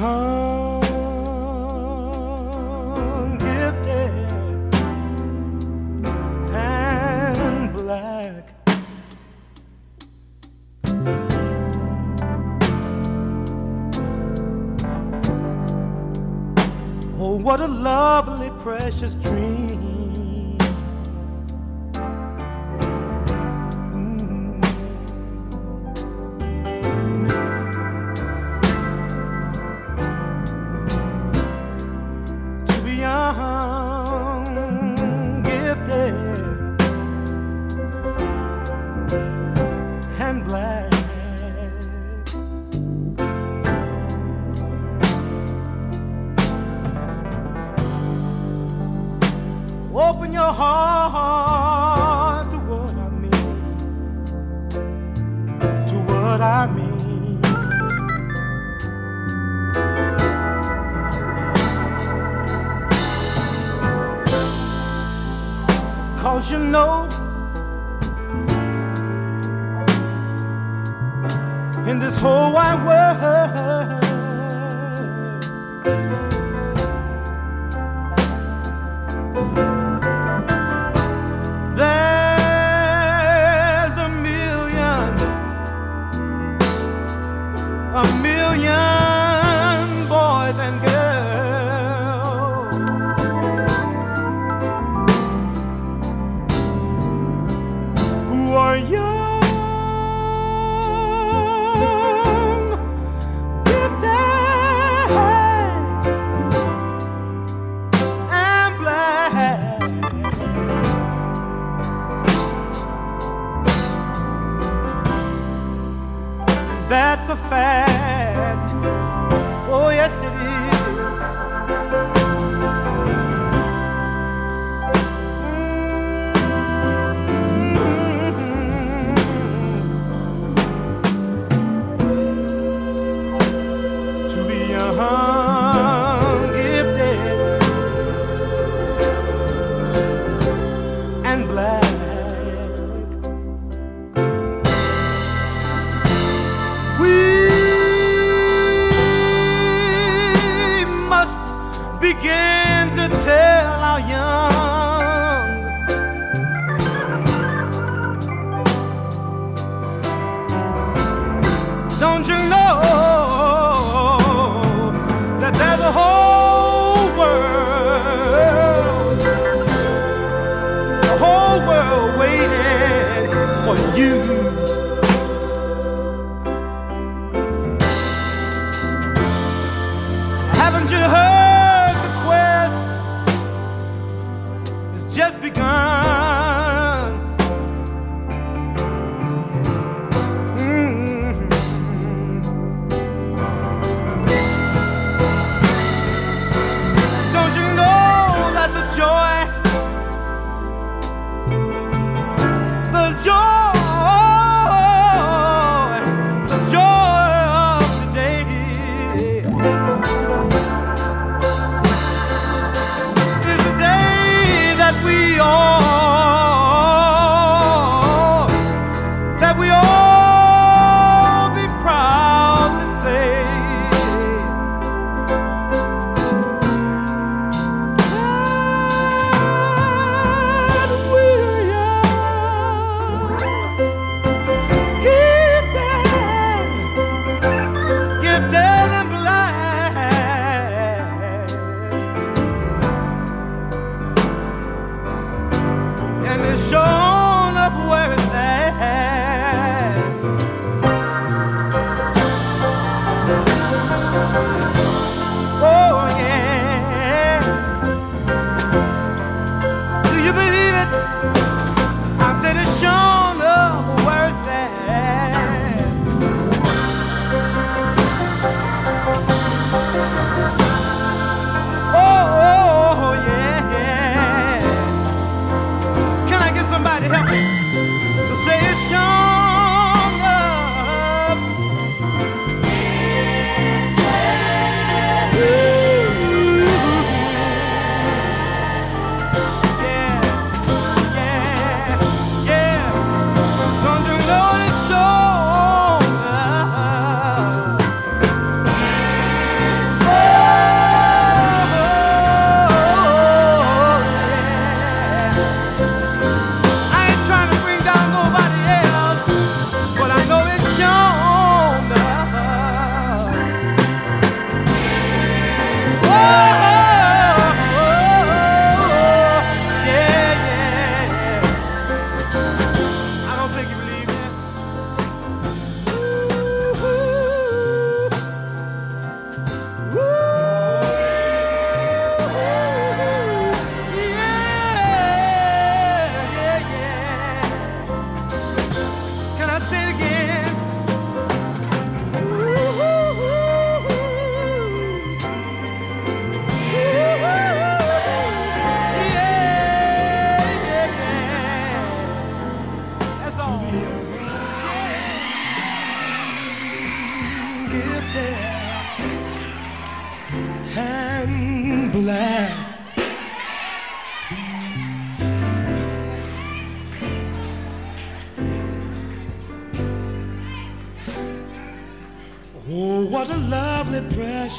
young, gifted, and black. Oh, what a lovely, precious dream.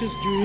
Precious dream.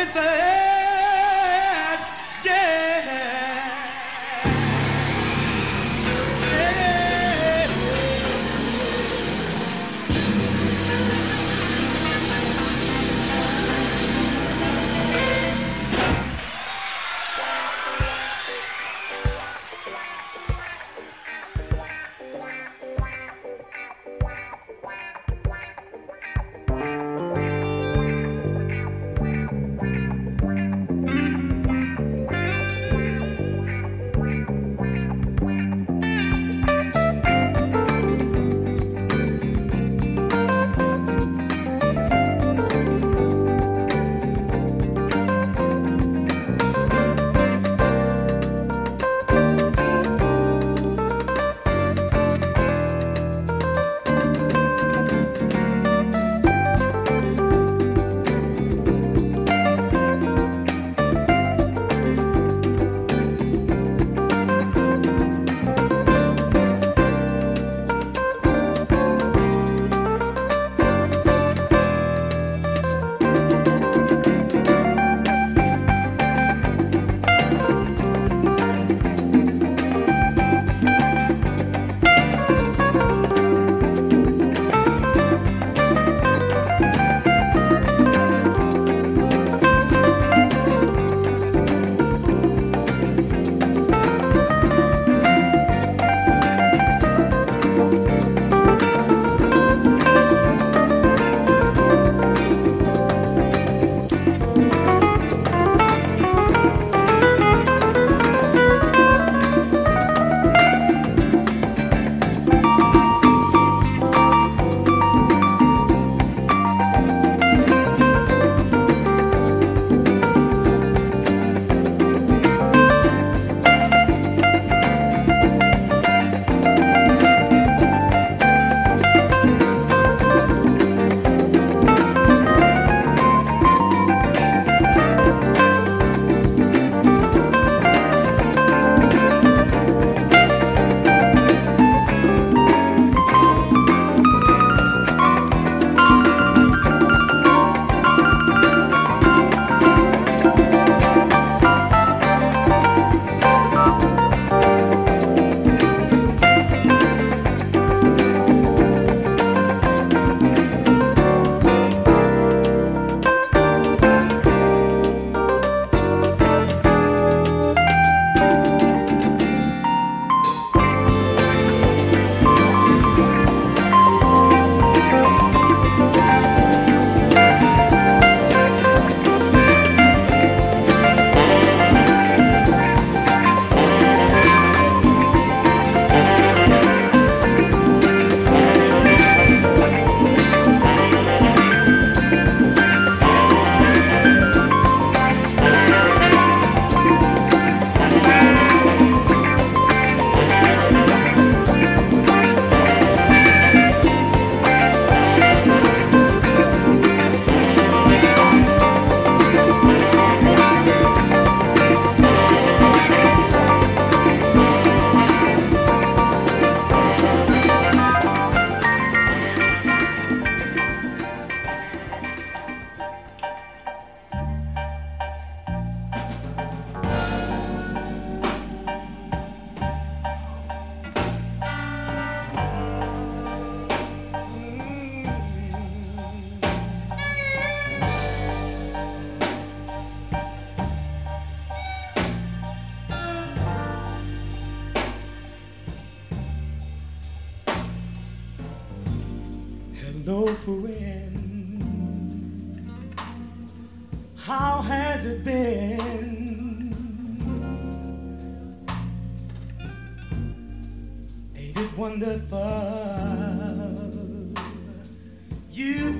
with everything.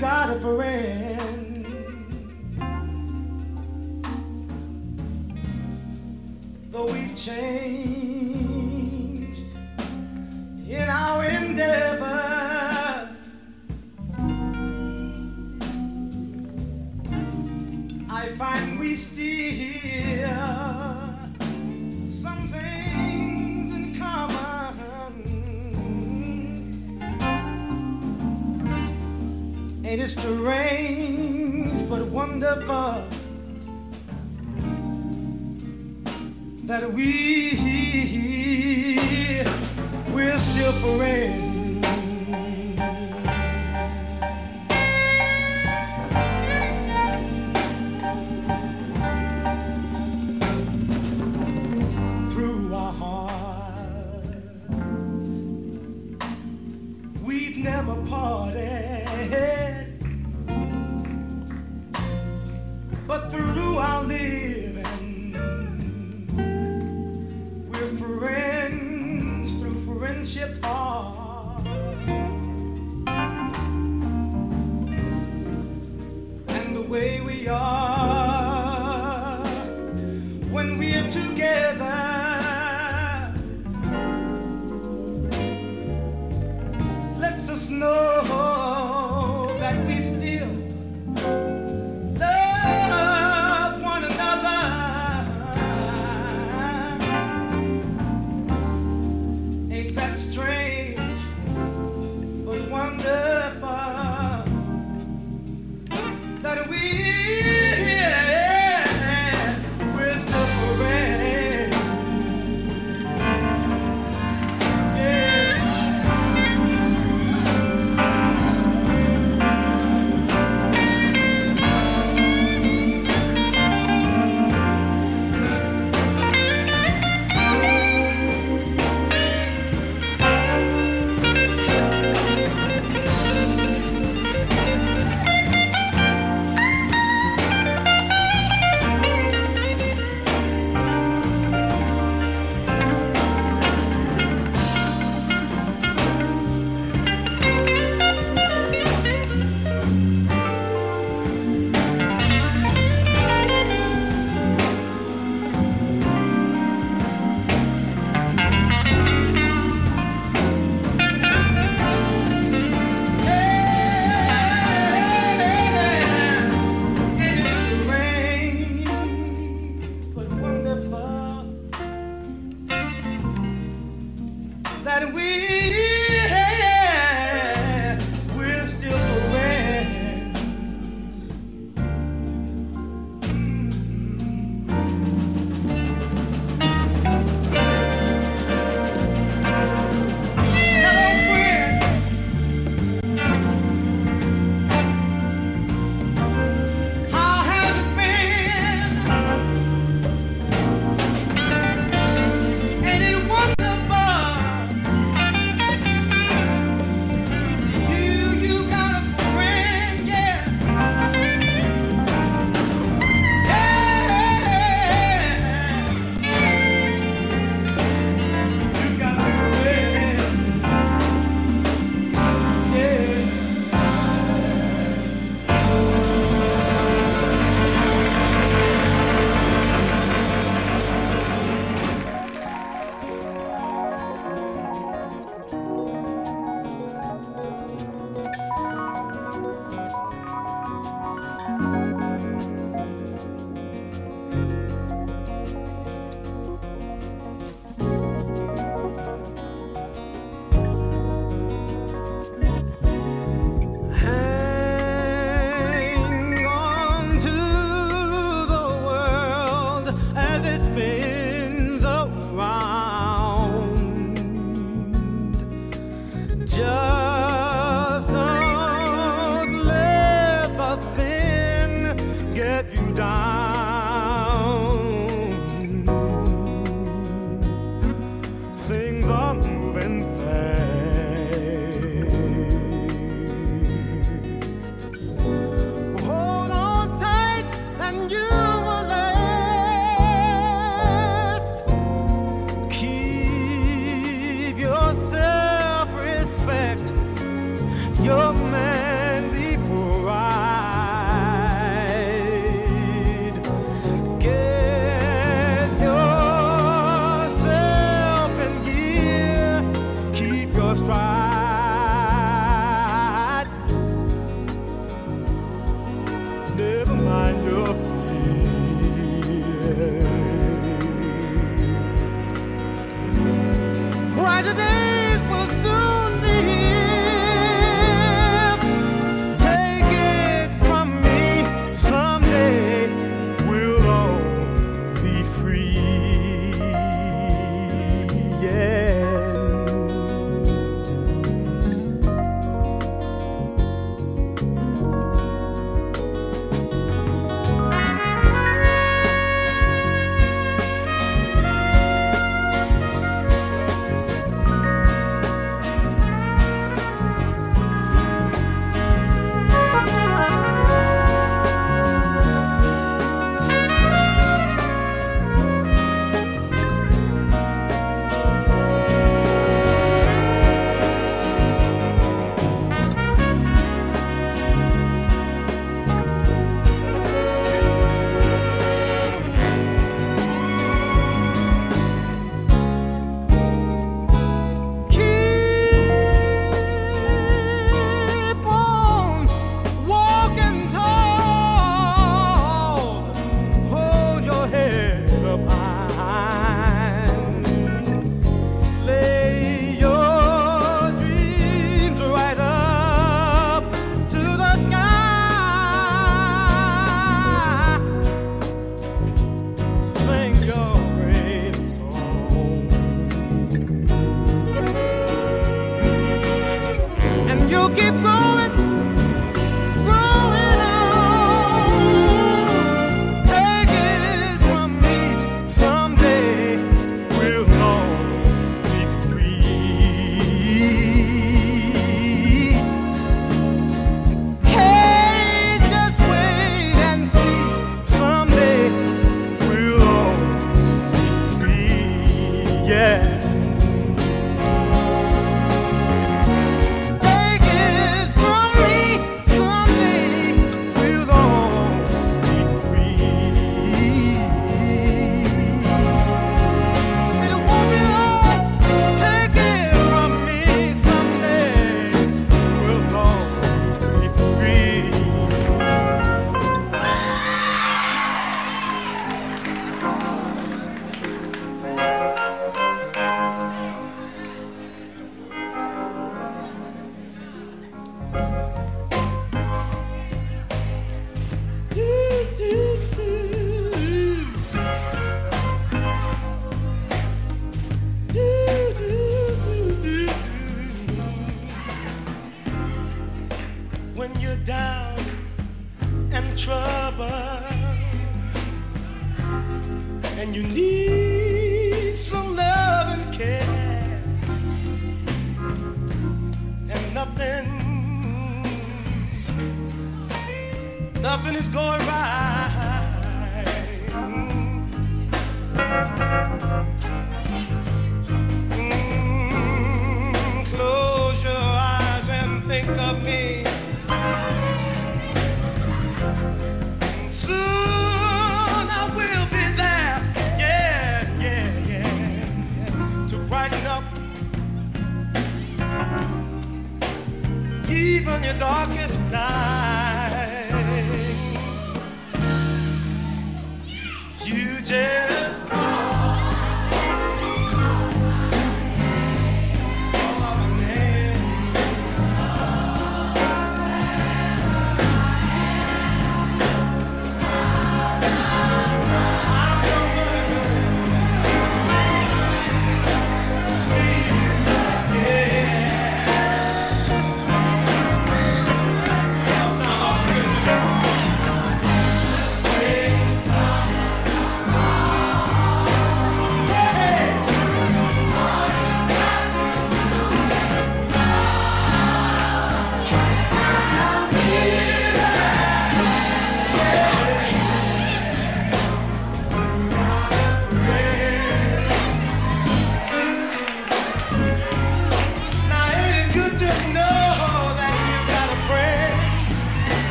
Got a friend. Though we've changed It strange but wonderful that we we're still friends? through our lives.